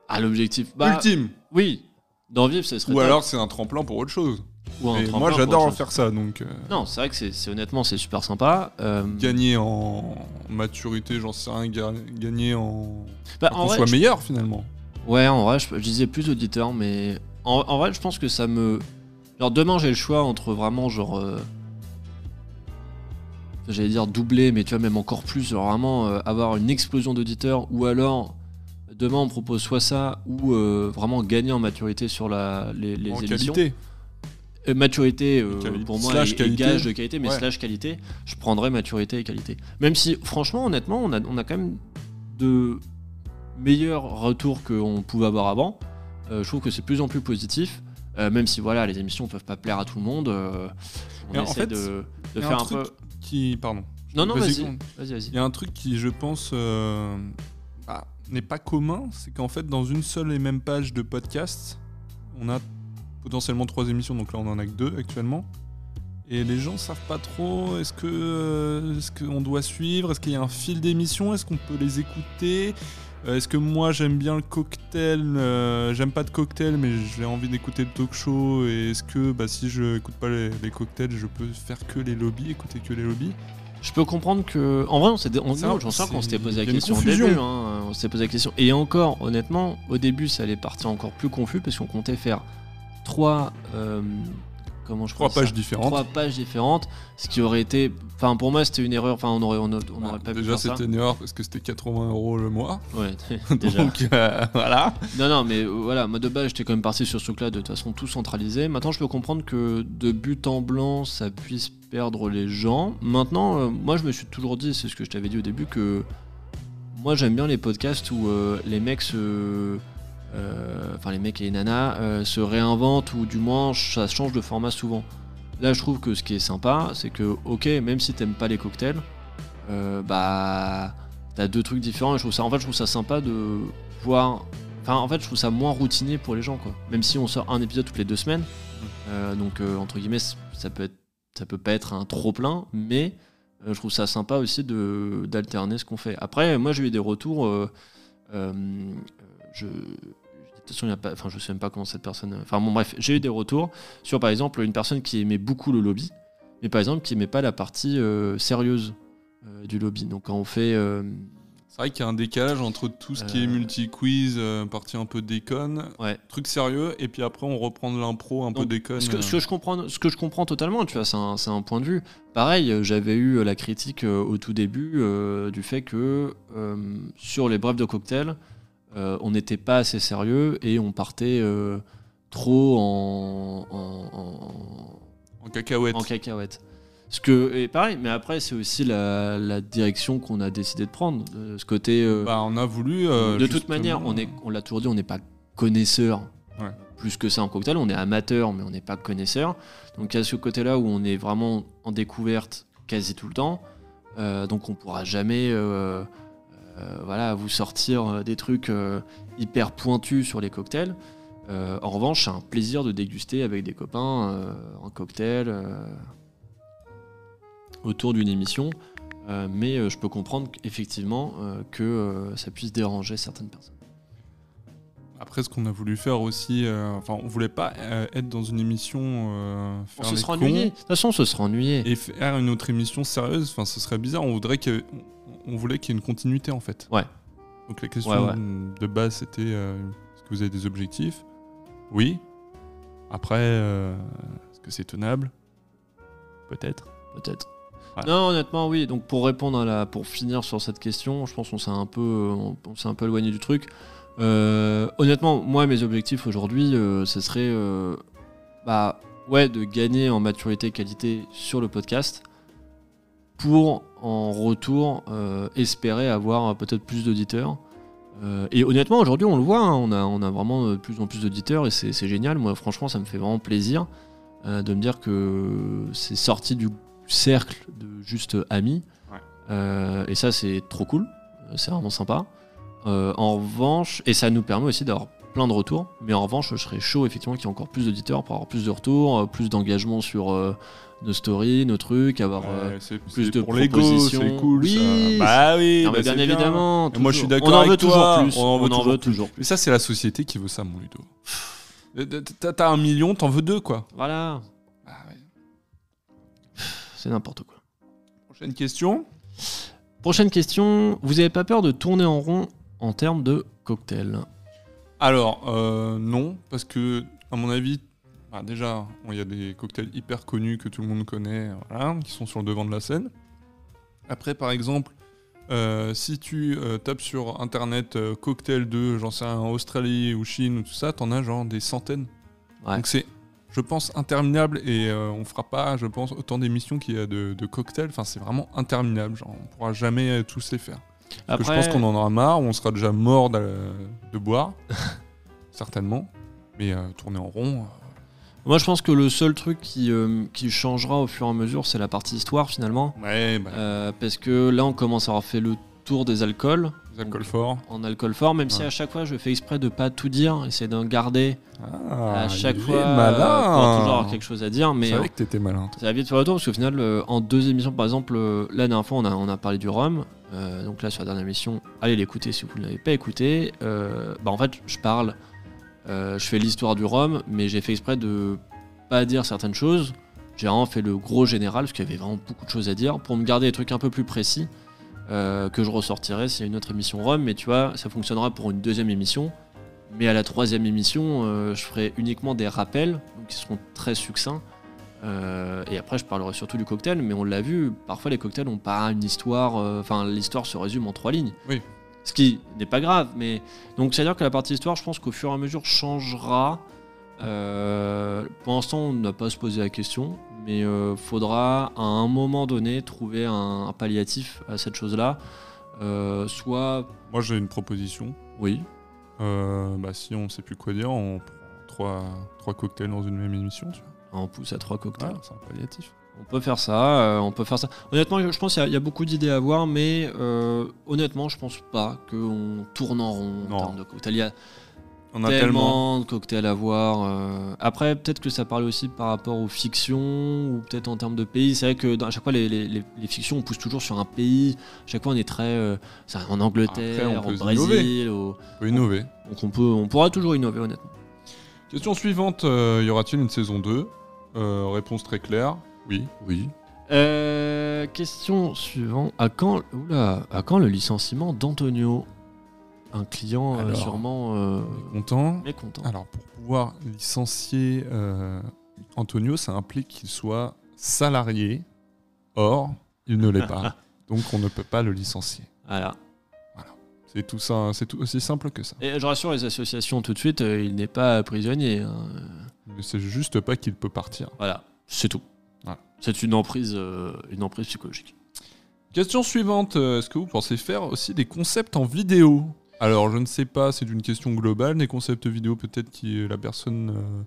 ah, l'objectif. Bah, ultime Oui, d'en vivre, ce serait. Ou top. alors, c'est un tremplin pour autre chose. Ou un Et tremplin moi, j'adore faire ça, donc... euh, Non, c'est vrai que c'est c'est- honnêtement, c'est super sympa. Euh, Gagner en maturité, j'en sais rien, ga- gagner en... bah, qu'on soit je- meilleur, finalement. Ouais, en vrai, je, je disais plus d'auditeurs, mais en, en vrai, je pense que ça me. Genre, demain, j'ai le choix entre vraiment, genre. euh, J'allais dire doubler, mais tu vois, même encore plus, genre vraiment euh, avoir une explosion d'auditeurs, ou alors demain, on propose soit ça, ou euh, vraiment gagner en maturité sur la, les, les en émissions. qualité. Euh, maturité, pour moi, slash est- est qualité. gage de qualité, mais Ouais. slash qualité, je prendrais maturité et qualité. Même si, franchement, honnêtement, on a, on a quand même de meilleurs retours qu'on pouvait avoir avant. Je trouve que c'est de plus en plus positif. Même si, voilà, les émissions peuvent pas plaire à tout le monde. on en essaie fait, de, de faire un un, peu. Qui... Pardon. Non, non, Vas-y, vas-y. con- Vas-y, vas-y. Il y a un truc qui, je pense, euh, bah, n'est pas commun, c'est qu'en fait, dans une seule et même page de podcast, on a potentiellement trois émissions, donc là on en a que deux actuellement. Et les gens savent pas trop, est-ce que euh, est-ce qu'on doit suivre, est-ce qu'il y a un fil d'émission, est-ce qu'on peut les écouter? Euh, Est-ce que moi j'aime bien le cocktail, euh, j'aime pas de cocktail mais j'ai envie d'écouter le talk show et est-ce que bah, si je écoute pas les, les cocktails je peux faire que les lobbies, écouter que les lobbies? Je peux comprendre que. En vrai, on s'est- on- j'en sens qu'on s'était posé la question au début. hein, on s'était posé la question. Et encore, honnêtement, au début, ça allait partir encore plus confus parce qu'on comptait faire trois. euh, comment je Trois pages différentes. Trois pages différentes. Ce qui aurait été. Enfin, pour moi, c'était une erreur. Enfin, on aurait, on aurait, on Bah, aurait pas pu déjà, c'était une erreur parce que c'était 80 euros le mois. Ouais, déjà. Donc euh, voilà. Non, non, mais euh, voilà, moi de base, j'étais quand même parti sur ce truc-là, de toute façon, tout centralisé. Maintenant, je peux comprendre que de but en blanc, ça puisse perdre les gens. Maintenant, euh, moi, je me suis toujours dit, c'est ce que je t'avais dit au début, que moi, j'aime bien les podcasts où euh, les mecs se. Euh, Enfin, les mecs et les nanas euh, se réinventent ou du moins ça change de format souvent. Là, je trouve que ce qui est sympa, c'est que, ok, même si t'aimes pas les cocktails, euh, bah. T'as deux trucs différents et je trouve ça, en fait, je trouve ça sympa de voir Enfin, en fait, je trouve ça moins routinier pour les gens, quoi. Même si on sort un épisode toutes les deux semaines, Euh, donc euh, entre guillemets, ça peut être, ça peut pas être un trop plein, mais euh, je trouve ça sympa aussi de d'alterner ce qu'on fait. Après, moi, j'ai eu des retours. je, façon, il y a pas, enfin, je sais même pas comment cette personne. Enfin, bon, bref, j'ai eu des retours sur, par exemple, une personne qui aimait beaucoup le lobby, mais par exemple, qui aimait pas la partie euh, sérieuse euh, du lobby. Donc, quand on fait euh, C'est vrai qu'il y a un décalage entre tout ce qui est multi-quiz, partie un peu déconne, Ouais. truc sérieux, et puis après on reprend de l'impro un peu déconne. Ce que, ce que je comprends, ce que je comprends totalement, tu vois, c'est un, c'est un point de vue. Pareil, j'avais eu la critique au tout début du fait que sur les brefs de cocktail, euh, on n'était pas assez sérieux et on partait euh, trop en, en, en- En cacahuète. en cacahuète. Ce que, et pareil, mais après, c'est aussi la, la direction qu'on a décidé de prendre. euh, ce côté. Bah, on a voulu. de toute justement- manière, on est, on l'a toujours dit, on n'est pas connaisseur. Ouais. Plus que ça en cocktail, on est amateur, mais on n'est pas connaisseur. Donc il y a ce côté-là où on est vraiment en découverte quasi tout le temps. Donc on pourra jamais, euh, voilà, vous sortir euh, des trucs euh, hyper pointus sur les cocktails. En revanche, c'est un plaisir de déguster avec des copains un cocktail autour d'une émission. Mais je peux comprendre effectivement que ça puisse déranger certaines personnes. Après, ce qu'on a voulu faire aussi, euh, enfin, on voulait pas euh, être dans une émission. euh, On faire se les sera ennuyé. De toute façon, on se sera ennuyé. Et faire une autre émission sérieuse, enfin, ce serait bizarre. On voudrait que, on voulait qu'il y ait une continuité en fait. Ouais. Donc la question Ouais, ouais. de base, c'était euh, est-ce que vous avez des objectifs? Oui. Après, euh, est-ce que c'est tenable? Peut-être. Peut-être. Ouais. Non, honnêtement, oui. Donc pour répondre à la, pour finir sur cette question, je pense qu'on s'est un peu, on, on s'est un peu éloigné du truc. Euh, honnêtement, moi, mes objectifs aujourd'hui, ce serait, bah, ouais, de gagner en maturité qualité sur le podcast, pour en retour euh, espérer avoir peut-être plus d'auditeurs. Euh, et honnêtement, aujourd'hui, on le voit, hein, on, a, on a vraiment de plus en plus d'auditeurs et c'est génial. Moi, franchement, ça me fait vraiment plaisir euh, de me dire que c'est sorti du cercle de juste amis. Ouais. Euh, et ça, c'est trop cool. Euh, C'est vraiment sympa. Euh, en revanche, et ça nous permet aussi d'avoir plein de retours. Mais en revanche, je serais chaud effectivement qu'il y ait encore plus d'auditeurs pour avoir plus de retours, euh, plus d'engagement sur euh, nos stories, nos trucs, avoir. euh, Ouais, c'est plus de pour propositions. c'est cool. Oui, ça. Bah oui, non, bah mais bien évidemment. Moi, je suis d'accord On en avec veut toi, toujours plus. on en veut toujours toujours Mais ça, c'est la société qui veut ça, mon Ludo. Euh, T'as t'as un million, t'en veux deux, quoi. Voilà, Ah ouais. c'est n'importe quoi. Prochaine question. Prochaine question. Vous avez pas peur de tourner en rond en termes de cocktail? Alors, euh, non, parce que, à mon avis, bah, déjà, il y a des cocktails hyper connus que tout le monde connaît, voilà, qui sont sur le devant de la scène. Après, par exemple, euh, si tu euh, tapes sur internet euh, cocktail de, j'en sais rien, Australie ou Chine ou tout ça, t'en as genre des centaines. Ouais. Donc c'est, je pense, interminable et on fera pas, je pense, autant d'émissions qu'il y a de, de cocktails. Enfin, c'est vraiment interminable. Genre, on pourra jamais tous les faire. Parce que je pense qu'on en aura marre, on sera déjà mort de, boire, certainement. Mais tourner en rond, Moi, je pense que le seul truc qui, euh, qui changera au fur et à mesure, c'est la partie histoire finalement. ouais, bah, Euh, parce que là, on commence à avoir fait le tour des alcools les alcools forts. en alcool fort, même si à chaque fois, je fais exprès de pas tout dire, essayer d'en garder Ah, à chaque fois euh, malin. pour toujours avoir quelque chose à dire. Mais savais euh, que t'étais malin. toi. ça va vite faire le tour parce qu'au final, euh, en deux émissions, par exemple, euh, la dernière fois, on a, on a parlé du rhum. Euh, donc là, sur la dernière émission, allez l'écouter si vous ne l'avez pas écouté. Euh, bah, en fait, je parle, euh, je fais l'histoire du rhum, mais j'ai fait exprès de pas dire certaines choses j'ai vraiment fait le gros général, parce qu'il y avait vraiment beaucoup de choses à dire, pour me garder des trucs un peu plus précis, euh, que je ressortirai s'il y a une autre émission Rome, mais tu vois, ça fonctionnera pour une deuxième émission. Mais à la troisième émission, euh, je ferai uniquement des rappels, qui seront très succincts. Euh, et après, je parlerai surtout du cocktail, mais on l'a vu, parfois les cocktails n'ont pas une histoire, euh, enfin, l'histoire se résume en trois lignes. Oui. Ce qui n'est pas grave, mais. Donc, c'est-à-dire que la partie histoire, je pense qu'au fur et à mesure, changera. Euh, pour l'instant, on n'a pas à se poser la question, mais euh, faudra à un moment donné trouver un, un palliatif à cette chose-là. Euh, soit. Moi, j'ai une proposition. Oui. Euh, bah, si on sait plus quoi dire, on prend trois, trois cocktails dans une même émission. Tu vois. On pousse à trois cocktails. C'est un palliatif. On peut faire ça, euh, on peut faire ça. Honnêtement, je pense qu'il y a- il y, a beaucoup d'idées à avoir, mais euh, honnêtement, je pense pas qu'on tourne en rond Non. en termes de cocktails. Il y a On a tellement, tellement. de cocktails à voir. euh. Après, peut-être que ça parle aussi par rapport aux fictions, ou peut-être en termes de pays. C'est vrai que dans- à chaque fois, les, les- les- les fictions, on pousse toujours sur un pays. À chaque fois, on est très. en Angleterre, Après, on peut au. Brésil. au- On peut innover. Donc on, peut, on pourra toujours innover, honnêtement. Question suivante euh, y aura-t-il une saison 2 Euh, Réponse très claire. Oui. Oui. Euh, question suivante. À quand, oula, à quand le licenciement d'Antonio? Un client euh, Alors. sûrement euh, Content. mécontent. Alors, pour pouvoir licencier euh, Antonio, ça implique qu'il soit salarié. Or, il ne l'est pas. Donc, on ne peut pas le licencier. Voilà. C'est tout ça, c'est tout aussi simple que ça. Et je rassure les associations tout de suite, il n'est pas prisonnier. hein. Mais c'est juste pas qu'il peut partir. Voilà, c'est tout. C'est une emprise, euh, une emprise psychologique. Question suivante. euh, Est-ce que vous pensez faire aussi des concepts en vidéo? Alors, je ne sais pas, c'est une question globale. Des concepts vidéo, peut-être que la personne euh,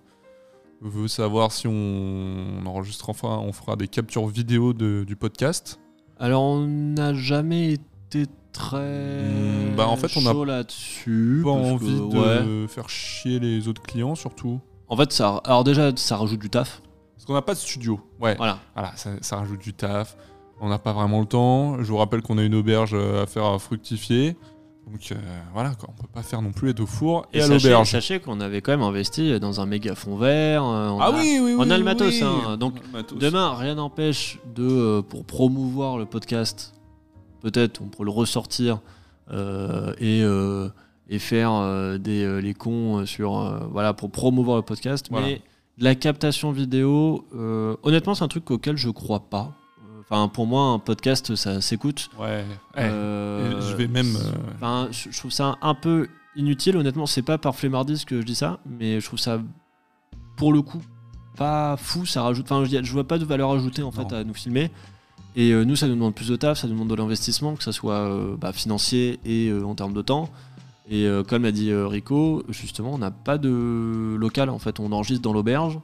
veut savoir si on enregistre enfin, on fera des captures vidéo de- du podcast. Alors on n'a jamais été très Hmm, bah, en fait, on a chaud là-dessus. Pas que, envie ouais. de faire chier les autres clients, surtout. En fait, ça, alors déjà, ça rajoute du taf. Parce qu'on n'a pas de studio. Ouais. Voilà. Voilà, ça, ça rajoute du taf. On n'a pas vraiment le temps. Je vous rappelle qu'on a une auberge euh, à faire fructifier. Donc euh, voilà, quoi. on peut pas faire non plus être au four et, à sachez, l'auberge. sachez qu'on avait quand même investi dans un méga fond vert. euh, on Ah a- oui, oui, oui. on a le matos, oui. hein, donc, matos. Demain, rien n'empêche de, euh, pour promouvoir le podcast, peut-être on pourrait le ressortir euh, et, euh, et faire des, les cons sur, voilà, pour promouvoir le podcast. Voilà. Mais la captation vidéo, euh, honnêtement, c'est un truc auquel je crois pas. Enfin, pour moi, un podcast, ça s'écoute. Ouais. Euh, Et je vais même, euh, Enfin, je, trouve ça un peu inutile, honnêtement. C'est pas par flemmardise que je dis ça, mais je trouve ça, pour le coup, pas fou. Ça rajoute. Enfin, je, vois pas de valeur ajoutée en fait à nous filmer. Et euh, nous, ça nous demande plus de taf, ça nous demande de l'investissement, que ça soit euh, bah, financier et euh, en termes de temps. Et euh, comme l'a dit euh, Rico, justement, on n'a pas de local en fait. On enregistre dans l'auberge.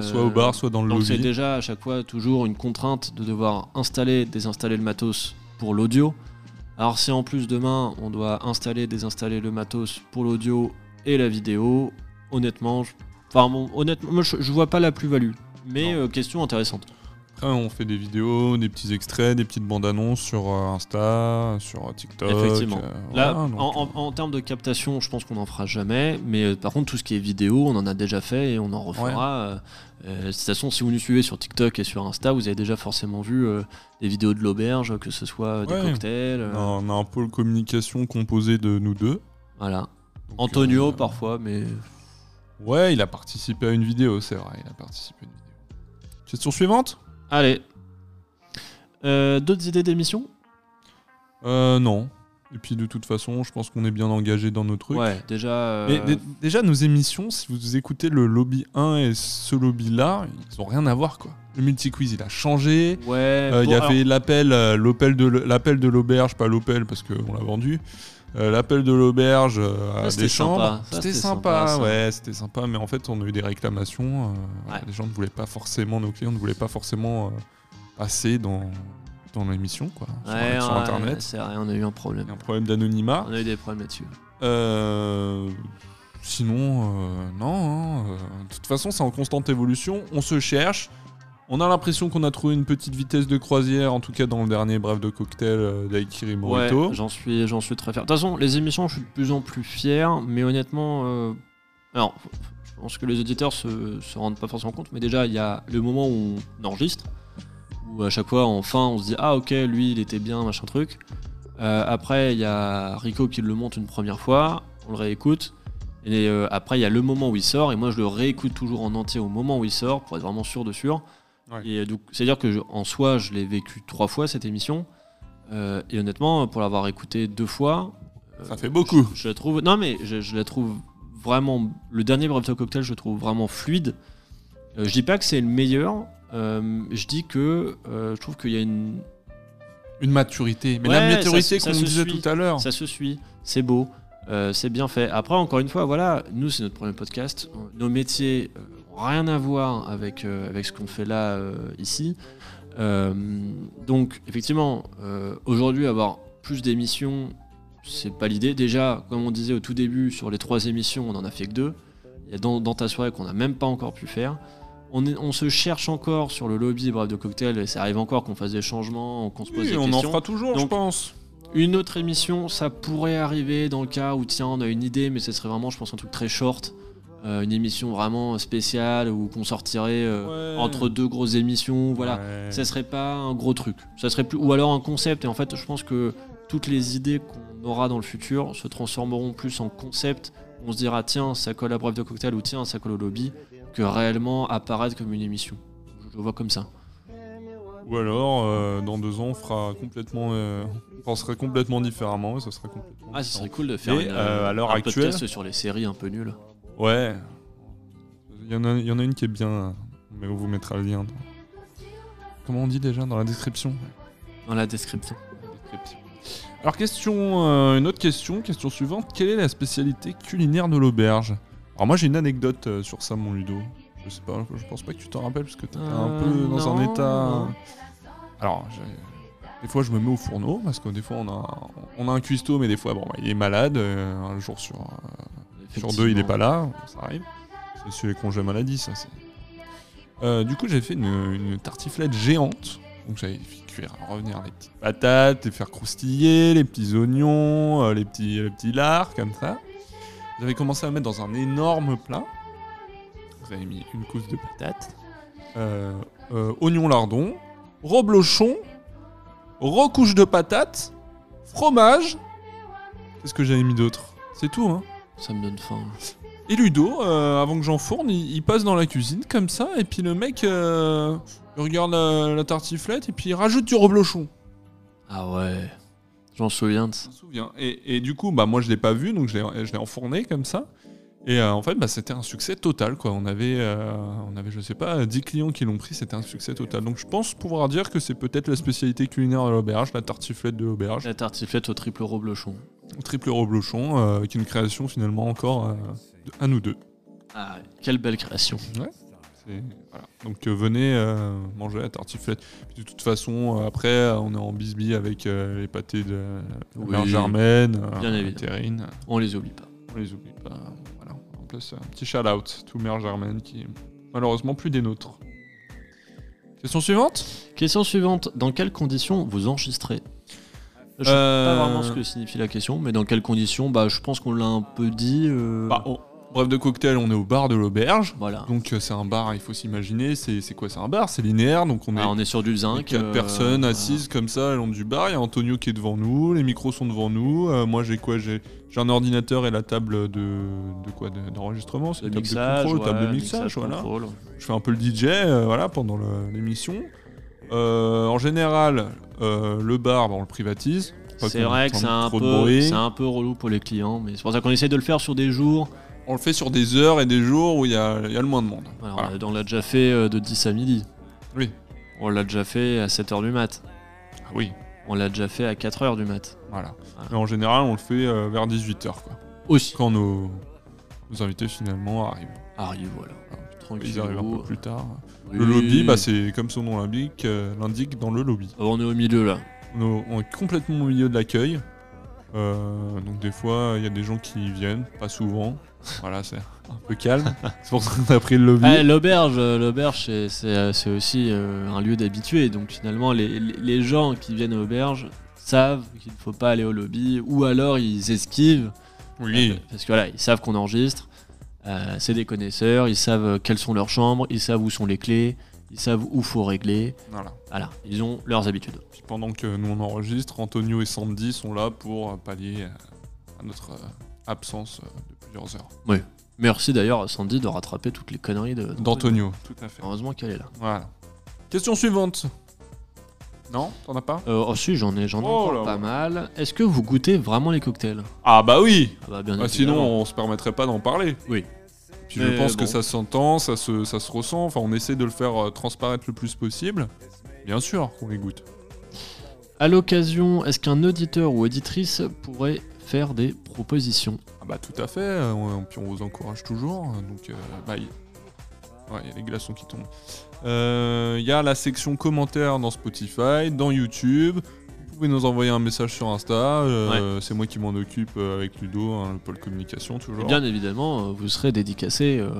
soit Euh, au bar, soit dans le donc c'est déjà à chaque fois toujours une contrainte de devoir installer, désinstaller le matos pour l'audio. Alors si en plus demain on doit installer, désinstaller le matos pour l'audio et la vidéo, honnêtement, je... enfin bon, honnêtement, moi, je, je vois pas la plus-value. Mais euh, question intéressante. Après, on fait des vidéos, des petits extraits, des petites bandes annonces sur euh, Insta, sur TikTok. Effectivement. euh, Là, voilà, donc, en, en- en termes de captation, je pense qu'on n'en fera jamais. Mais euh, par contre, tout ce qui est vidéo, on en a déjà fait et on en refera. Euh, euh, de toute façon, si vous nous suivez sur TikTok et sur Insta, vous avez déjà forcément vu euh, des vidéos de l'auberge, que ce soit euh, des Ouais. cocktails. euh, on a un pôle communication composé de nous deux. Voilà. Donc, Antonio euh, parfois, mais Ouais, il a participé à une vidéo, c'est vrai, il a participé à une vidéo. Question suivante? Allez. Euh, D'autres idées d'émission Euh, non. Et puis de toute façon, je pense qu'on est bien engagé dans nos trucs. Ouais, déjà. euh, Mais déjà, nos émissions, si vous écoutez le lobby 1 et ce lobby-là, ils ont rien à voir, quoi. Le multi-quiz, il a changé. Ouais. Euh, Il bon, y alors, avait l'appel, de l'appel de l'auberge, pas l'Opel parce qu'on l'a vendu. Euh, l'appel de l'auberge euh, à des chambres. C'était sympa, sympa, ouais, c'était sympa. Mais en fait, on a eu des réclamations. euh, Ouais. Les gens ne voulaient pas forcément, nos clients ne voulaient pas forcément passer dans, dans l'émission, quoi, sur, ouais, sur ouais, Internet. C'est vrai, on a eu un problème. Un problème d'anonymat. On a eu des problèmes là-dessus. Sinon, non. hein, de toute façon, c'est en constante évolution. On se cherche. On a l'impression qu'on a trouvé une petite vitesse de croisière, en tout cas dans le dernier bref de cocktail euh, d'Aikiri Morito. Ouais, j'en suis, j'en suis très fier. De toute façon, les émissions, je suis de plus en plus fier, mais honnêtement, euh, alors, Je pense que les auditeurs se, se rendent pas forcément compte, mais déjà il y a le moment où on enregistre, où à chaque fois enfin on se dit ah ok lui il était bien machin truc. Euh, après il y a Rico qui le monte une première fois, on le réécoute. Et euh, après il y a le moment où il sort et moi je le réécoute toujours en entier au moment où il sort pour être vraiment sûr de sûr. Ouais. Et donc c'est à dire que je- en soi je l'ai vécu trois fois cette émission. Euh, et honnêtement pour l'avoir écouté deux fois, Ça fait beaucoup. je la trouve. Non, mais je, je la trouve vraiment. Le dernier Brave Talk Cocktail, je le trouve vraiment fluide. Euh, je dis pas que c'est le meilleur. euh, je dis que euh, je trouve qu'il y a une. Une maturité. Mais Ouais, la maturité qu'on disait suit. tout à l'heure. Ça se suit, c'est beau, euh, c'est bien fait. Après, encore une fois, voilà, nous, c'est notre premier podcast. Nos métiers euh, rien à voir avec, euh, avec ce qu'on fait là, euh, ici. Euh, donc, effectivement, aujourd'hui, avoir plus d'émissions, c'est pas l'idée. Déjà, comme on disait au tout début, sur les trois émissions, on en a fait que deux. Il y a dans, dans ta soirée qu'on n'a même pas encore pu faire. On, est- on se cherche encore sur le lobby Bref de Cocktail et ça arrive encore qu'on fasse des changements, qu'on se pose Oui, des on en questions. fera toujours, je pense. Une autre émission, ça pourrait arriver dans le cas où, tiens, on a une idée, mais ce serait vraiment, je pense, un truc très short. Euh, une émission vraiment spéciale ou qu'on sortirait euh, Ouais. entre deux grosses émissions. Voilà. Ouais. Ça serait pas un gros truc. Ça serait plus, ou alors un concept. Et en fait, je pense que toutes les idées qu'on aura dans le futur se transformeront plus en concept. On se dira, tiens, ça colle à Bref de Cocktail ou tiens, ça colle au lobby, que réellement apparaître comme une émission. Je le vois comme ça. Ou alors, euh, dans deux ans, on fera complètement. euh, on pensera complètement différemment et ça sera complètement. Ah, ce serait cool de faire Et, une, euh, à l'heure un actuelle- podcast sur les séries un peu nulles. Ouais. Il y, en a, il y en a une qui est bien, mais on vous mettra le lien. dans- Comment on dit déjà dans la description? Dans la description. Alors, question, euh, une autre question, question suivante. Quelle est la spécialité culinaire de l'auberge? Alors, moi, j'ai une anecdote euh, sur ça, mon Ludo. Je sais pas, je pense pas que tu t'en rappelles parce que un Euh, peu dans un état. non. Alors, des fois, je me mets au fourneau parce que des fois, on a, on a un cuistot, mais des fois, bon, bah, il est malade. euh, un jour sur, euh, sur deux, il est pas là, ça arrive. C'est sur les congés maladie, ça. c'est- Euh, du coup, j'ai fait une, une tartiflette géante. Donc, j'avais fait cuire, revenir les petites patates, les faire croustiller, les petits oignons, euh, les petits, les petits lards, comme ça. J'avais commencé à mettre dans un énorme plat. Vous avez mis une couche de patates, euh, euh, oignon lardon, reblochon, recouche de patates, fromage. Qu'est-ce que j'avais mis d'autre? C'est tout, hein. Ça me donne faim. Et Ludo, euh, avant que j'enfourne, il, il passe dans la cuisine comme ça, et puis le mec euh, il regarde la, la tartiflette, et puis il rajoute du reblochon. Ah ouais. J'en souviens de ça. Je me souviens. Et, et du coup, bah, moi je l'ai pas vu, donc je l'ai je l'ai enfourné comme ça. Et euh, en fait, bah, c'était un succès total. Quoi. On, avait, euh, on avait, je sais pas, 10 clients qui l'ont pris, c'était un succès total. Donc je pense pouvoir dire que c'est peut-être la spécialité culinaire de l'auberge, la tartiflette de l'auberge. La tartiflette au triple reblochon. Triple reblochon, euh, qui est une création finalement encore euh, de- à nous deux. Ah, quelle belle création. C'est- voilà. Donc euh, venez euh, manger la tartiflette. Puis, de toute façon, euh, après, on est en bisbille avec les pâtés de la Oui, mère Germaine, bien. Terrine. On les oublie pas. On les oublie pas. Un petit shout-out to mère Germaine qui est malheureusement plus des nôtres. Question suivante? Question suivante. Dans quelles conditions vous enregistrez? Je sais Euh, pas vraiment ce que signifie la question, mais dans quelles conditions? Bah, je pense qu'on l'a un peu dit. euh, bah, on- Bref de cocktail, on est au bar de l'auberge. Voilà. Donc euh, c'est un bar, il faut s'imaginer, c'est c'est quoi C'est un bar, c'est linéaire, donc on est Ah, on est sur du zinc. quatre euh, personnes voilà. assises comme ça le long du bar. Il y a Antonio qui est devant nous, les micros sont devant nous. Euh, moi j'ai quoi? J'ai j'ai un ordinateur et la table de, de quoi? De- D'enregistrement, c'est une table de mixage, contrôle, table de mixage, voilà. contrôle. Je fais un peu le DJ euh, voilà, pendant le- l'émission. Euh, en général, euh, le bar, bah, on le privatise. Pas C'est qu'on vrai que entende c'est un, trop de peu, bruit. c'est un peu relou pour les clients, mais c'est pour ça qu'on essaie de le faire sur des jours. On le fait sur des heures et des jours où il y a, il y a le moins de monde. Voilà, Voilà. on l'a- On l'a déjà fait euh, de 10 à midi. Oui. On l'a déjà fait à 7h du mat. Ah oui, On l'a déjà fait à 4h du mat. voilà. Voilà. Mais en général, on le fait euh, vers 18h, quoi. Aussi. Quand nos, nos invités finalement arrivent. Arrive, voilà. Tranquille. Ils arrivent un peu plus tard. Le lobby, bah, c'est comme son nom l'indique, euh, l'indique dans le lobby. On est au milieu là. On est, on est complètement au milieu de l'accueil. Euh, donc des fois, il y a des gens qui viennent, pas souvent. Voilà, c'est un peu calme. c'est pour ça qu'on a pris le lobby. Ah, l'auberge, euh, l'auberge, c'est- c'est euh, c'est aussi un lieu d'habitué. Donc finalement, les, gens qui viennent à l'auberge savent qu'il ne faut pas aller au lobby, ou alors ils esquivent oui. Parce que voilà, ils savent qu'on enregistre. Euh, c'est des connaisseurs, ils savent quelles sont leurs chambres, ils savent où sont les clés, ils savent où faut régler. Voilà. Voilà, ils ont leurs habitudes. Puis pendant que nous on enregistre, Antonio et Sandy sont là pour euh, pallier euh, à notre euh, absence de plusieurs heures. Merci d'ailleurs à Sandy de rattraper toutes les conneries de D'Antonio, tout à fait. Heureusement qu'elle est là. Voilà. Question suivante. Non, t'en as pas? Euh, oh si, j'en ai, j'en ai Oh pas mal. Est-ce que vous goûtez vraiment les cocktails? Ah bah oui Ah bah bien Ah, Sinon on se permettrait pas d'en parler. Oui. Puis Mais je pense que ça s'entend, ça se, ça se ressent, enfin on essaie de le faire euh, transparaître le plus possible. Bien sûr qu'on les goûte. À l'occasion, est-ce qu'un auditeur ou auditrice pourrait faire des propositions? Ah bah tout à fait, euh, on- puis on vous encourage toujours. euh, Donc, euh, bah, il ouais, il y a les glaçons qui tombent. Euh, Il y a la section commentaires dans Spotify, dans YouTube. Vous pouvez nous envoyer un message sur Insta. euh, C'est moi qui m'en occupe euh, avec Ludo, hein, le pôle communication toujours. Bien évidemment, euh, vous serez dédicacé. euh.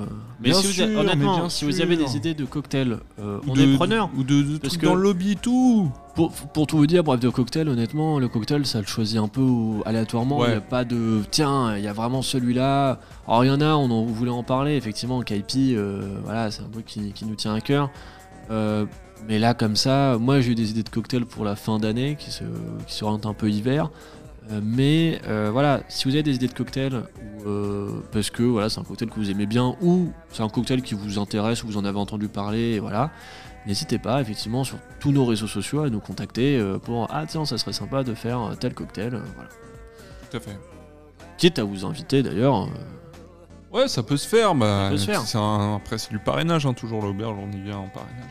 Mais Bien si vous, sûr, mais honnêtement, bien si vous avez des idées de cocktails, euh, on de- est preneur. Ou de, trucs dans le lobby, tout. Pour, pour tout vous dire, bref, de cocktail, honnêtement, le cocktail, ça le choisit un peu aléatoirement. Il n'y a pas de tiens, il y a vraiment celui-là. Alors, il y en a, on en voulait en parler, effectivement. Kaipi, euh, voilà, c'est un truc qui, qui nous tient à cœur. Euh, mais là, comme ça, moi, j'ai eu des idées de cocktails pour la fin d'année qui se, qui un peu hiver. Euh, mais euh, voilà, si vous avez des idées de cocktails, euh, parce que voilà, c'est un cocktail que vous aimez bien, ou c'est un cocktail qui vous intéresse, ou vous en avez entendu parler, et voilà, n'hésitez pas effectivement sur tous nos réseaux sociaux à nous contacter euh, pour ah tiens ça serait sympa de faire tel cocktail voilà Tout à fait. quitte à vous inviter d'ailleurs Ouais, ça peut se faire. Bah, Ça peut se faire. c'est un- après, c'est du parrainage, hein, toujours l'auberge, on y vient en parrainage.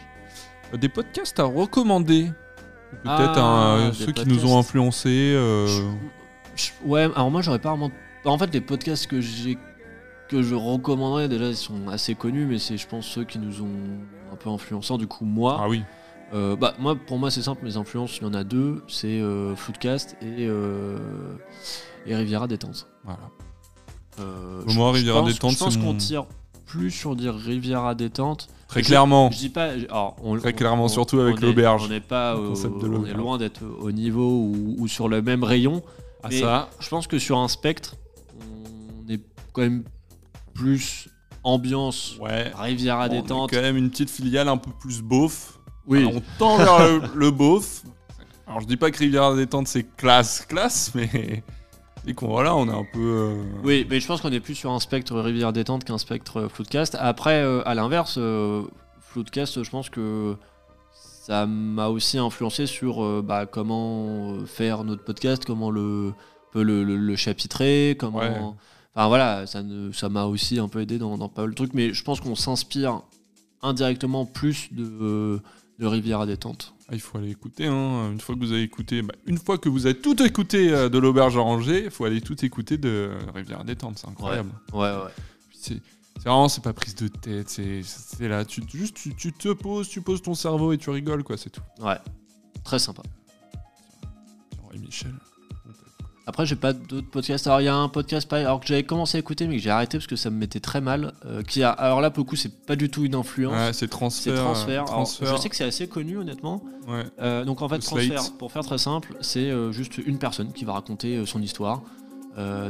Euh, Des podcasts à recommander. Peut-être Ah, des ceux qui nous ont influencés. euh, Je- ouais alors moi j'aurais pas vraiment en fait les podcasts que j'ai que je recommanderais déjà ils sont assez connus mais c'est je pense ceux qui nous ont un peu influencés du coup moi Ah oui. Euh, bah moi pour moi c'est simple mes influences il y en a deux c'est euh, Floodcast et euh, et Riviera détente Voilà. Euh, moi, Riviera pense- Détente, je pense qu'on tire plus sur dire Riviera détente Très Je- clairement. Je dis pas. alors, on- Très clairement, on- surtout avec l'auberge. On n'est pas. Le au- concept de on est loin d'être au niveau ou, ou sur le même rayon. Ah mais ça. Je pense que sur un spectre, on est quand même plus ambiance Ouais. Riviera On a détente. quand même une petite filiale un peu plus beauf. Oui. Alors, on tend vers le, le beauf. Alors je dis pas que Riviera détente c'est classe, classe, mais et qu'on voilà, on est un peu. euh, Oui, mais je pense qu'on est plus sur un spectre Riviera détente qu'un spectre Floodcast. Après, euh, à l'inverse, euh, Floodcast, je pense que ça m'a aussi influencé sur bah, comment faire notre podcast, comment le, le, le- le chapitrer, comment. Ouais. Enfin voilà, ça ne- ça m'a aussi un peu aidé dans, dans pas mal de trucs, mais je pense qu'on s'inspire indirectement plus de, de Riviera détente. Ah, il faut aller écouter. Hein. Une fois que vous avez écouté, bah, une fois que vous avez tout écouté euh, de l'auberge arrangée, il faut aller tout écouter de Riviera détente. C'est incroyable. Ouais, ouais. C'est vraiment, c'est pas prise de tête. C'est c'est là, tu, juste tu, tu te poses, tu poses ton cerveau et tu rigoles quoi, c'est tout. Ouais, très sympa. Et Michel. Après, j'ai pas d'autres podcasts. Alors, il y a un podcast alors que j'avais commencé à écouter, mais que j'ai arrêté parce que ça me mettait très mal. euh, qui a, alors là, pour le coup, c'est pas du tout une influence. Ouais, c'est c'est transfert. transfert. euh, Alors, transfert. je sais que c'est assez connu, honnêtement. Ouais. Euh, donc, en fait, transfert, pour faire très simple, c'est juste une personne qui va raconter son histoire.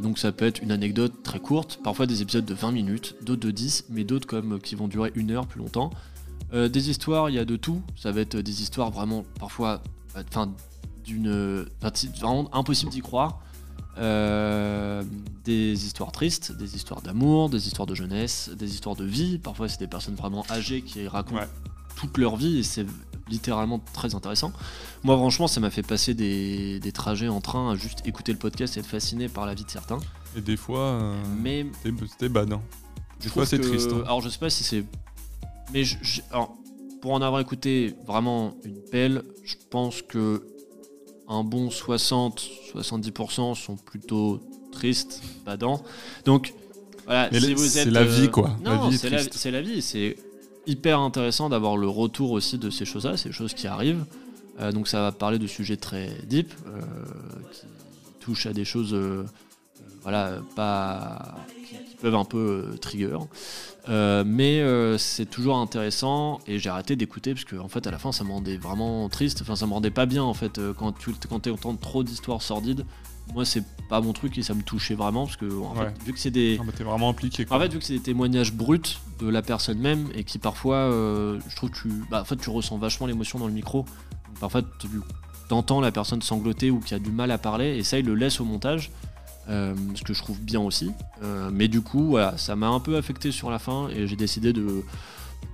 Donc, ça peut être une anecdote très courte, parfois des épisodes de 20 minutes, d'autres de 10, mais d'autres comme qui vont durer une heure plus longtemps. Des histoires, il y a de tout. Ça va être des histoires vraiment, parfois, enfin, d'une. enfin, c'est vraiment impossible d'y croire. Euh, des histoires tristes, des histoires d'amour, des histoires de jeunesse, des histoires de vie. Parfois, c'est des personnes vraiment âgées qui racontent Ouais. toute leur vie et c'est littéralement très intéressant. Moi, franchement, ça m'a fait passer des, des trajets en train à juste écouter le podcast et être fasciné par la vie de certains. Et des fois, euh, Mais c'était- c'était bad. je Des fois, c'est triste. hein. Alors, je sais pas si c'est. Mais je- je- alors, pour en avoir écouté vraiment une pelle, je pense que un bon 60-70% sont plutôt tristes, badants. Donc, voilà, Mais si vous c'est êtes. la vie, euh, quoi. La Non, vie c'est la, triste. c'est la vie. C'est hyper intéressant d'avoir le retour aussi de ces choses-là, ces choses qui arrivent. Euh, donc, ça va parler de sujets très deep, euh, qui touchent à des choses. euh, voilà, pas qui, qui peuvent un peu euh, trigger. Euh, mais euh, c'est toujours intéressant et j'ai arrêté d'écouter parce que en fait à la fin ça me rendait vraiment triste. Enfin ça me rendait pas bien en fait quand tu quand entends trop d'histoires sordides. moi c'est pas mon truc et ça me touchait vraiment parce que en Ouais. fait, vu que c'est des vraiment impliqué. Quoi. en fait, vu que c'est des témoignages bruts de la personne même et qui parfois, je trouve que tu, bah, en fait, tu ressens vachement l'émotion dans le micro. Parfois, tu entends la personne sangloter ou qui a du mal à parler et ça, il le laisse au montage, euh, ce que je trouve bien aussi. Euh, mais du coup, voilà, ça m'a un peu affecté sur la fin et j'ai décidé de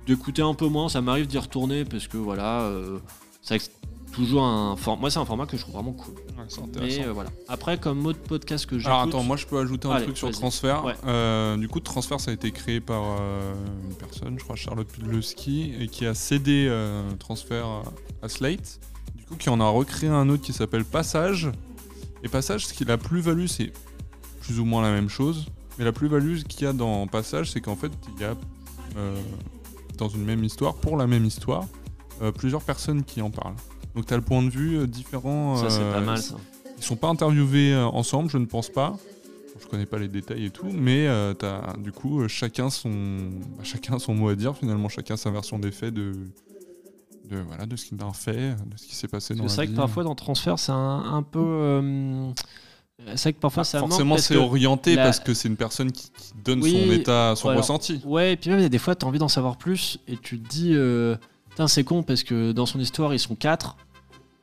d'écouter un peu moins. Ça m'arrive d'y retourner parce que voilà, euh, c'est toujours un format. Moi, c'est un format que je trouve vraiment cool. Ouais. Mais euh, voilà. Après, comme autre podcast que j'écoute. Alors attends, moi je peux ajouter un Allez, truc sur. Transfert. Ouais. Du coup, Transfert ça a été créé par une personne, je crois Charlotte Pudlewski, et qui a cédé Transfert à Slate. Du coup, qui en a recréé un autre qui s'appelle Passage. Et Passage, ce qui la plus-value, c'est plus ou moins la même chose. Mais la plus-value qu'il y a dans Passage, c'est qu'en fait, il y a euh, dans une même histoire, pour la même histoire, euh, plusieurs personnes qui en parlent. Donc tu as le point de vue euh, différent. Ça, c'est pas mal ça. ils sont pas interviewés ensemble, je ne pense pas. Je connais pas les détails et tout, mais euh, t'as du coup chacun son bah, chacun son mot à dire finalement, chacun sa version des faits de de voilà de ce qu'il a fait, de ce qui s'est passé dans C'est vrai vie. que parfois dans transfert, c'est un, un peu. euh, c'est vrai que parfois Bah, ça manque forcément c'est orienté la- parce que c'est une personne qui, qui donne Oui, son état, son alors- ressenti. Ouais, et puis même il y a des fois, t'as envie d'en savoir plus et tu te dis, euh, c'est con parce que dans son histoire, ils sont quatre.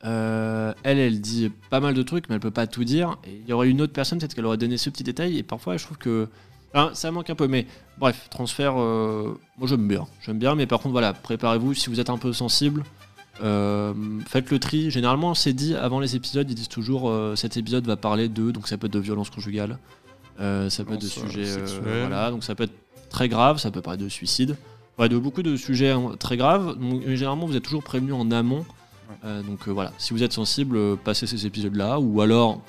Euh, elle, elle dit pas mal de trucs, mais elle peut pas tout dire. Et il y aurait une autre personne, peut-être qu'elle aurait donné ce petit détail. Et parfois, je trouve que hein, ça manque un peu. Mais bref, transfert, euh, moi j'aime bien. J'aime bien, mais par contre, voilà, préparez-vous si vous êtes un peu sensible. euh, faites le tri. Généralement, c'est dit avant les épisodes. Ils disent toujours euh, cet épisode va parler de. Donc ça peut être de violence conjugale, euh, ça peut être de sujets. voilà, donc ça peut être très grave, ça peut parler de suicide. Ouais, de beaucoup de sujets hein, très graves. Donc, généralement, vous êtes toujours prévenu en amont. Donc voilà, si vous êtes sensible, passez ces épisodes-là, ou alors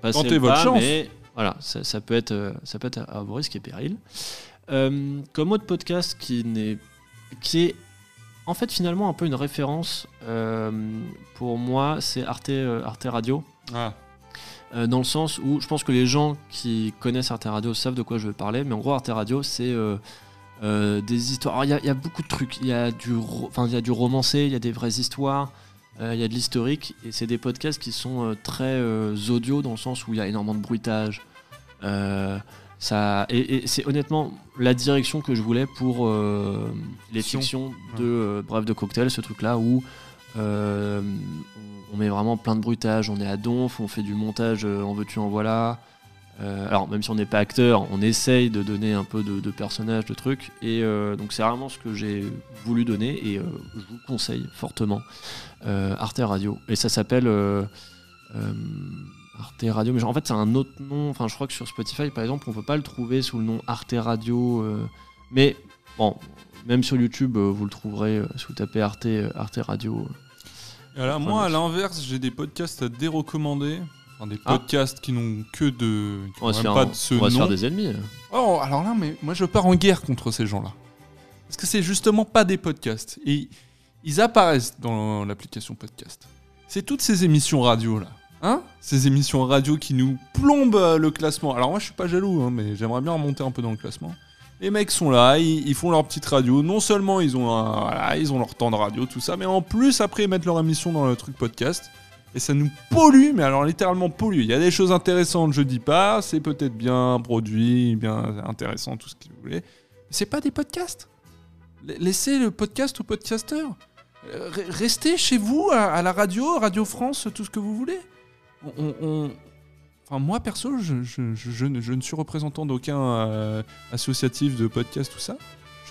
passez Tentez le votre pas, chance. Mais voilà, ça, ça peut être, euh, ça peut être à, à vos risques et périls. Euh, comme autre podcast qui n'est, qui est en fait finalement un peu une référence euh, pour moi, c'est Arte, Arte Radio. Ah, Euh, dans le sens où je pense que les gens qui connaissent Arte Radio savent de quoi je veux parler, mais en gros Arte Radio c'est des histoires. Il y, a- il y a beaucoup de trucs, il y a du, ro- enfin y a du romancé, il y a des vraies histoires, euh, il y a de l'historique, et c'est des podcasts qui sont euh, très euh, audio dans le sens où il y a énormément de bruitage. Ça, et, et c'est honnêtement la direction que je voulais pour les Fiction. fictions de Bref de Cocktail, ce truc-là où on, met vraiment plein de bruitage, on est à donf, on fait du montage en veux-tu en voilà. Euh, alors même si on n'est pas acteur, on essaye de donner un peu de, de personnages, de trucs. Et euh, donc c'est vraiment ce que j'ai voulu donner et euh, je vous conseille fortement Arte Radio. Et ça s'appelle Arte Radio. Mais genre, en fait c'est un autre nom. Enfin je crois que sur Spotify par exemple on peut pas le trouver sous le nom Arte Radio. mais bon, même sur YouTube vous le trouverez si vous tapez Arte, Arte Radio. Alors, Enfin, moi, à l'inverse, j'ai des podcasts à dérecommander. Enfin, des Ah. podcasts qui n'ont que de. qui On va se faire, pas de ce on va se nom. faire des ennemis. Oh, alors là, mais moi je pars en guerre contre ces gens-là. Parce que c'est justement pas des podcasts. Et ils apparaissent dans l'application podcast. C'est toutes ces émissions radio là. Hein Ces émissions radio qui nous plombent euh, le classement. Alors moi je suis pas jaloux, hein, mais j'aimerais bien remonter un peu dans le classement. Les mecs sont là, ils, ils font leur petite radio. Non seulement ils ont, un- voilà, ils ont leur temps de radio, tout ça, mais en plus après ils mettent leur émission dans le truc podcast. Et ça nous pollue, mais alors littéralement pollue. Il y a des choses intéressantes, je dis pas. C'est peut-être bien produit, bien intéressant, tout ce que vous voulez. Mais c'est pas des podcasts? La- Laissez le podcast aux podcasteurs. Euh, re- Restez chez vous, à, la radio, Radio France, tout ce que vous voulez. Enfin, moi, perso, je ne suis représentant d'aucun euh, associatif de podcast, tout ça.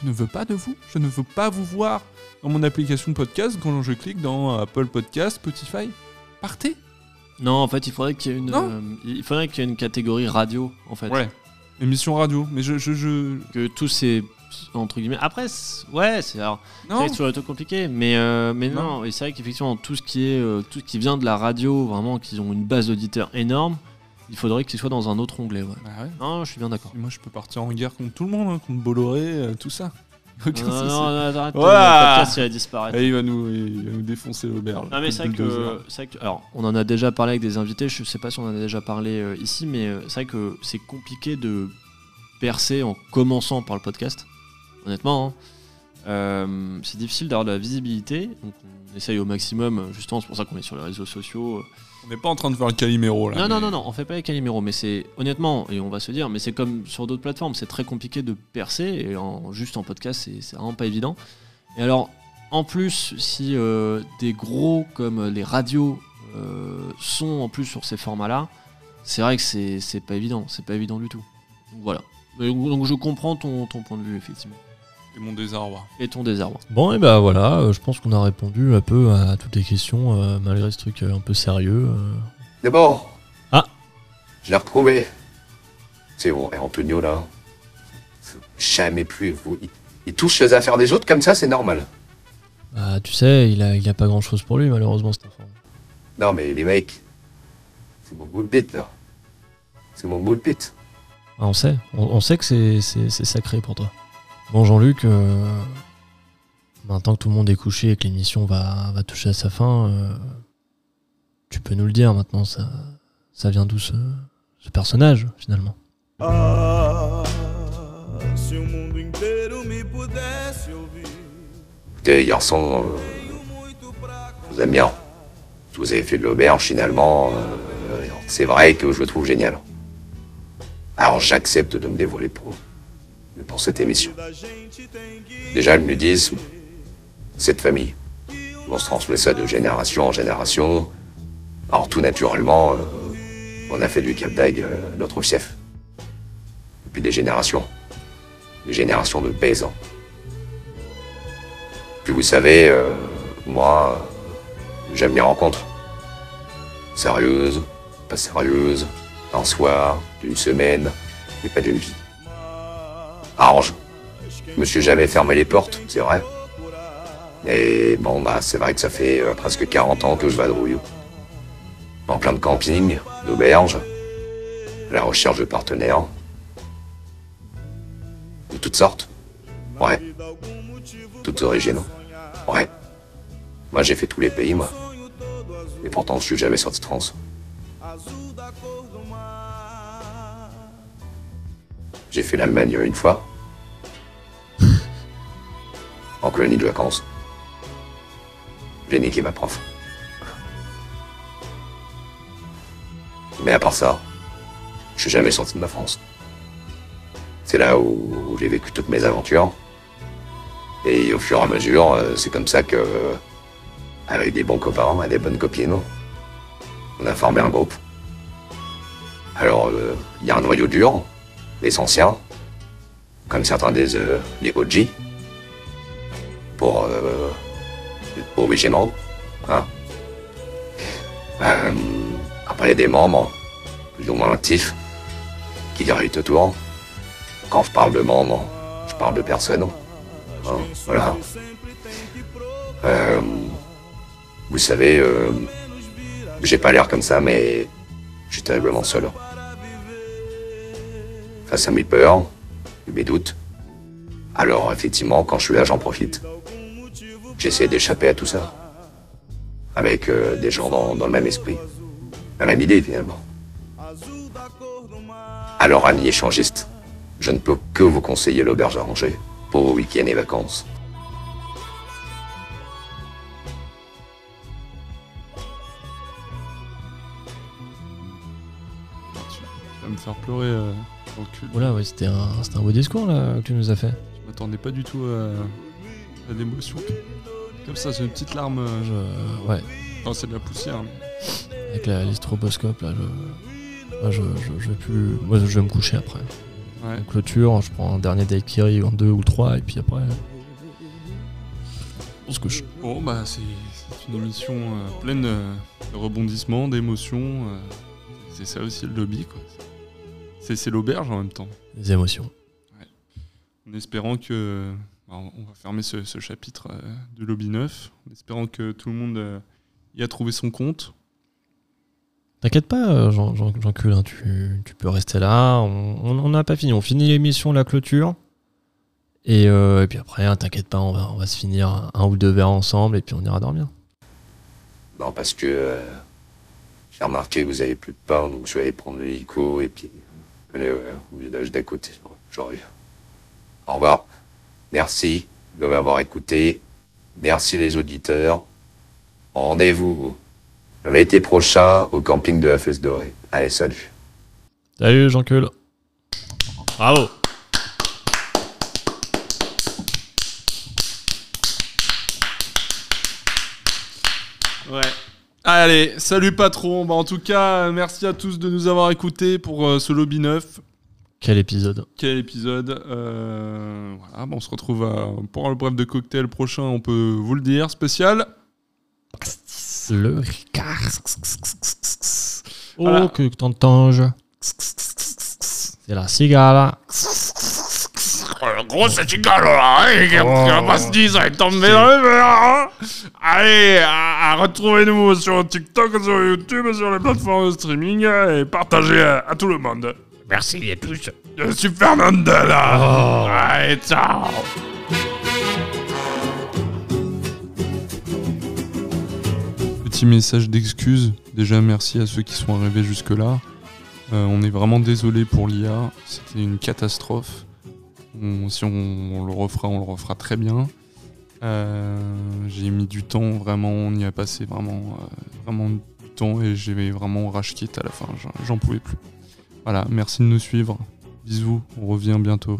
Je ne veux pas de vous. Je ne veux pas vous voir dans mon application de podcast quand je clique dans Apple Podcast, Spotify. Partez. Non, en fait, il faudrait qu'il y ait une, Non. euh, il faudrait qu'il y ait une catégorie radio, en fait. Ouais. Émission radio. Mais je. je, je... Que tous ces entre guillemets. Après, c'est- ouais, c'est alors, c'est Non. vrai que c'est toujours un compliqué, mais euh, mais non. Non. Et c'est vrai qu'effectivement, tout ce qui est euh, tout ce qui vient de la radio, vraiment, qu'ils ont une base d'auditeurs énorme, il faudrait qu'il soit dans un autre onglet. Ouais. Bah ouais. Non, je suis bien d'accord. Moi, je peux partir en guerre contre tout le monde, hein, contre Bolloré, euh, tout ça. Aucun Non, non, non, arrête, Voilà. le podcast il va disparaître. Et il va nous, il va nous défoncer l'auberge. Non mais c'est vrai, que, c'est vrai que- alors on en a déjà parlé avec des invités, je sais pas si on en a déjà parlé euh, ici, mais euh, c'est vrai que c'est compliqué de percer en commençant par le podcast, honnêtement. hein. euh, c'est difficile d'avoir de la visibilité. Donc on essaye au maximum, justement, c'est pour ça qu'on est sur les réseaux sociaux. On n'est pas en train de faire le Calimero là. Non, non, mais- non, non, on fait pas les Calimero, mais c'est honnêtement, et on va se dire, mais c'est comme sur d'autres plateformes, c'est très compliqué de percer, et en, juste en podcast, c'est vraiment pas évident. Et alors, en plus, si euh, des gros comme les radios euh, sont en plus sur ces formats-là, c'est vrai que c'est pas évident, c'est pas évident du tout. Donc voilà. Donc, donc je comprends ton, ton point de vue, effectivement. C'est mon désarroi. Et ton désarroi. Bon, et bah voilà, euh, je pense qu'on a répondu un peu à toutes les questions, euh, malgré ce truc euh, un peu sérieux. euh. D'abord. Ah. Je l'ai retrouvé. C'est bon, et Antonio là. Jamais plus. Vous, il, il touche les affaires des autres comme ça, c'est normal. Bah, tu sais, il a, il a pas grand chose pour lui, malheureusement, cet enfant. Non, mais les mecs. C'est mon boule bit là. C'est mon boule bit. Ah, on sait, on, on sait que c'est sacré pour toi. Bon, Jean-Luc, euh, maintenant que tout le monde est couché et que l'émission va, va toucher à sa fin, euh, tu peux nous le dire maintenant, ça, ça vient d'où ce, ce personnage, finalement? Ah, se o mundo inteiro me pudesse ouvir. Écoutez, garçon, euh, je vous aime bien. Je vous avez fait de l'auberge finalement. euh, c'est vrai que je le trouve génial. Alors j'accepte de me dévoiler pour, pour cette émission. Déjà, le nudisme, cette famille. On se transmet ça de génération en génération. Alors tout naturellement, euh, on a fait du Cap d'Agde euh, notre chef. Depuis des générations. Des générations de paysans. Puis vous savez, euh, moi, j'aime les rencontres. Sérieuses, pas sérieuses, d'un soir, d'une semaine, mais pas d'une vie. Arrange. Je me suis jamais fermé les portes, c'est vrai. Et bon, bah, c'est vrai que ça fait euh, presque 40 ans que je vadrouille. En plein de camping, d'auberges, à la recherche de partenaires. De toutes sortes. Ouais. Toutes originaux. Ouais. Moi, j'ai fait tous les pays, moi. Et pourtant, je suis jamais sorti de France. J'ai fait l'Allemagne une fois. En colonie de vacances. J'ai niqué ma prof. Mais à part ça, je suis jamais sorti de ma France. C'est là où, j'ai vécu toutes mes aventures. Et au fur et à mesure, euh, c'est comme ça que, euh, avec des bons copains et des bonnes copines, on a formé un groupe. Alors, euh, il y a un noyau dur, les anciens, comme certains disent euh, les pour euh, original, hein. Euh, après, il y a des membres, plus ou moins actifs, qui gravitent autour. Quand je parle de membres, je parle de personnes. Hein, voilà. Euh, vous savez, euh, j'ai pas l'air comme ça, mais je suis terriblement seul. Face à mes peurs, mes doutes. Alors, effectivement, quand je suis là, j'en profite. J'essaie d'échapper à tout ça. Avec euh, des gens dans, dans le même esprit. La même idée, finalement. Alors, amis échangistes, je ne peux que vous conseiller l'auberge arrangée pour vos week-ends et vacances. Tu vas me faire pleurer, euh, l'encul. Voilà, ouais, c'était un, c'était un beau discours là que tu nous as fait. Je m'attendais pas du tout à, à l'émotion. Comme ça, c'est une petite larme. euh, Je, ouais, Non, c'est de la poussière. mais- avec la, les stroboscopes là, je, moi, je, je, je vais plus, moi je vais me coucher après. Ouais. En clôture, je prends un dernier daiquiri en deux ou trois et puis après, on se couche. Bon, bah, c'est c'est une émission euh, pleine euh, de rebondissements, d'émotions. euh, c'est ça aussi le lobby, quoi. C'est c'est l'auberge en même temps. Des émotions. En espérant que. bah, on va fermer ce, ce chapitre euh, de Lobby 9. En espérant que tout le monde euh, y a trouvé son compte. T'inquiète pas, euh, Jean, Jean, Jean Cul, hein, tu, tu peux rester là. On n'a pas fini. On finit l'émission, la clôture. Et, euh, et puis après, hein, t'inquiète pas, on va, on va se finir un, ou deux verres ensemble et puis on ira dormir. Non, parce que euh, j'ai remarqué que vous avez plus de pain, donc je vais aller prendre l'hélico et puis allez, ouais, au village d'à côté. J'aurais. Au revoir. Merci de m'avoir écouté. Merci les auditeurs. Rendez-vous l'été prochain au camping de la Fesse Dorée. Allez, salut. Salut Jean-Cul. Bravo. Allez, salut patron. Bah, en tout cas, euh, merci à tous de nous avoir écoutés pour euh, ce lobby neuf. Quel épisode. Quel épisode euh, Voilà, bah, on se retrouve à- pour le bref de cocktail prochain, on peut vous le dire, spécial. Le Ricard. Oh, que t'entends C'est la cigale. Gros, c'est cigale là, hein, qui va pas se dire, ça est tombé dans le verre. hein. Allez, à, à retrouvez-nous sur TikTok, sur YouTube, sur les plateformes de streaming euh, et partagez à, à tout le monde. Merci à tous. Je suis Fernandela. Allez, ciao. Petit message d'excuse. Déjà, merci à ceux qui sont arrivés jusque-là. Euh, on est vraiment désolé pour l'IA. C'était une catastrophe. Si on, le refera, on le refera très bien. Euh, j'ai mis du temps, vraiment, on y a passé vraiment, euh, vraiment du temps et j'ai vraiment rage à la fin. J'en pouvais plus. Voilà, merci de nous suivre. Bisous, on revient bientôt.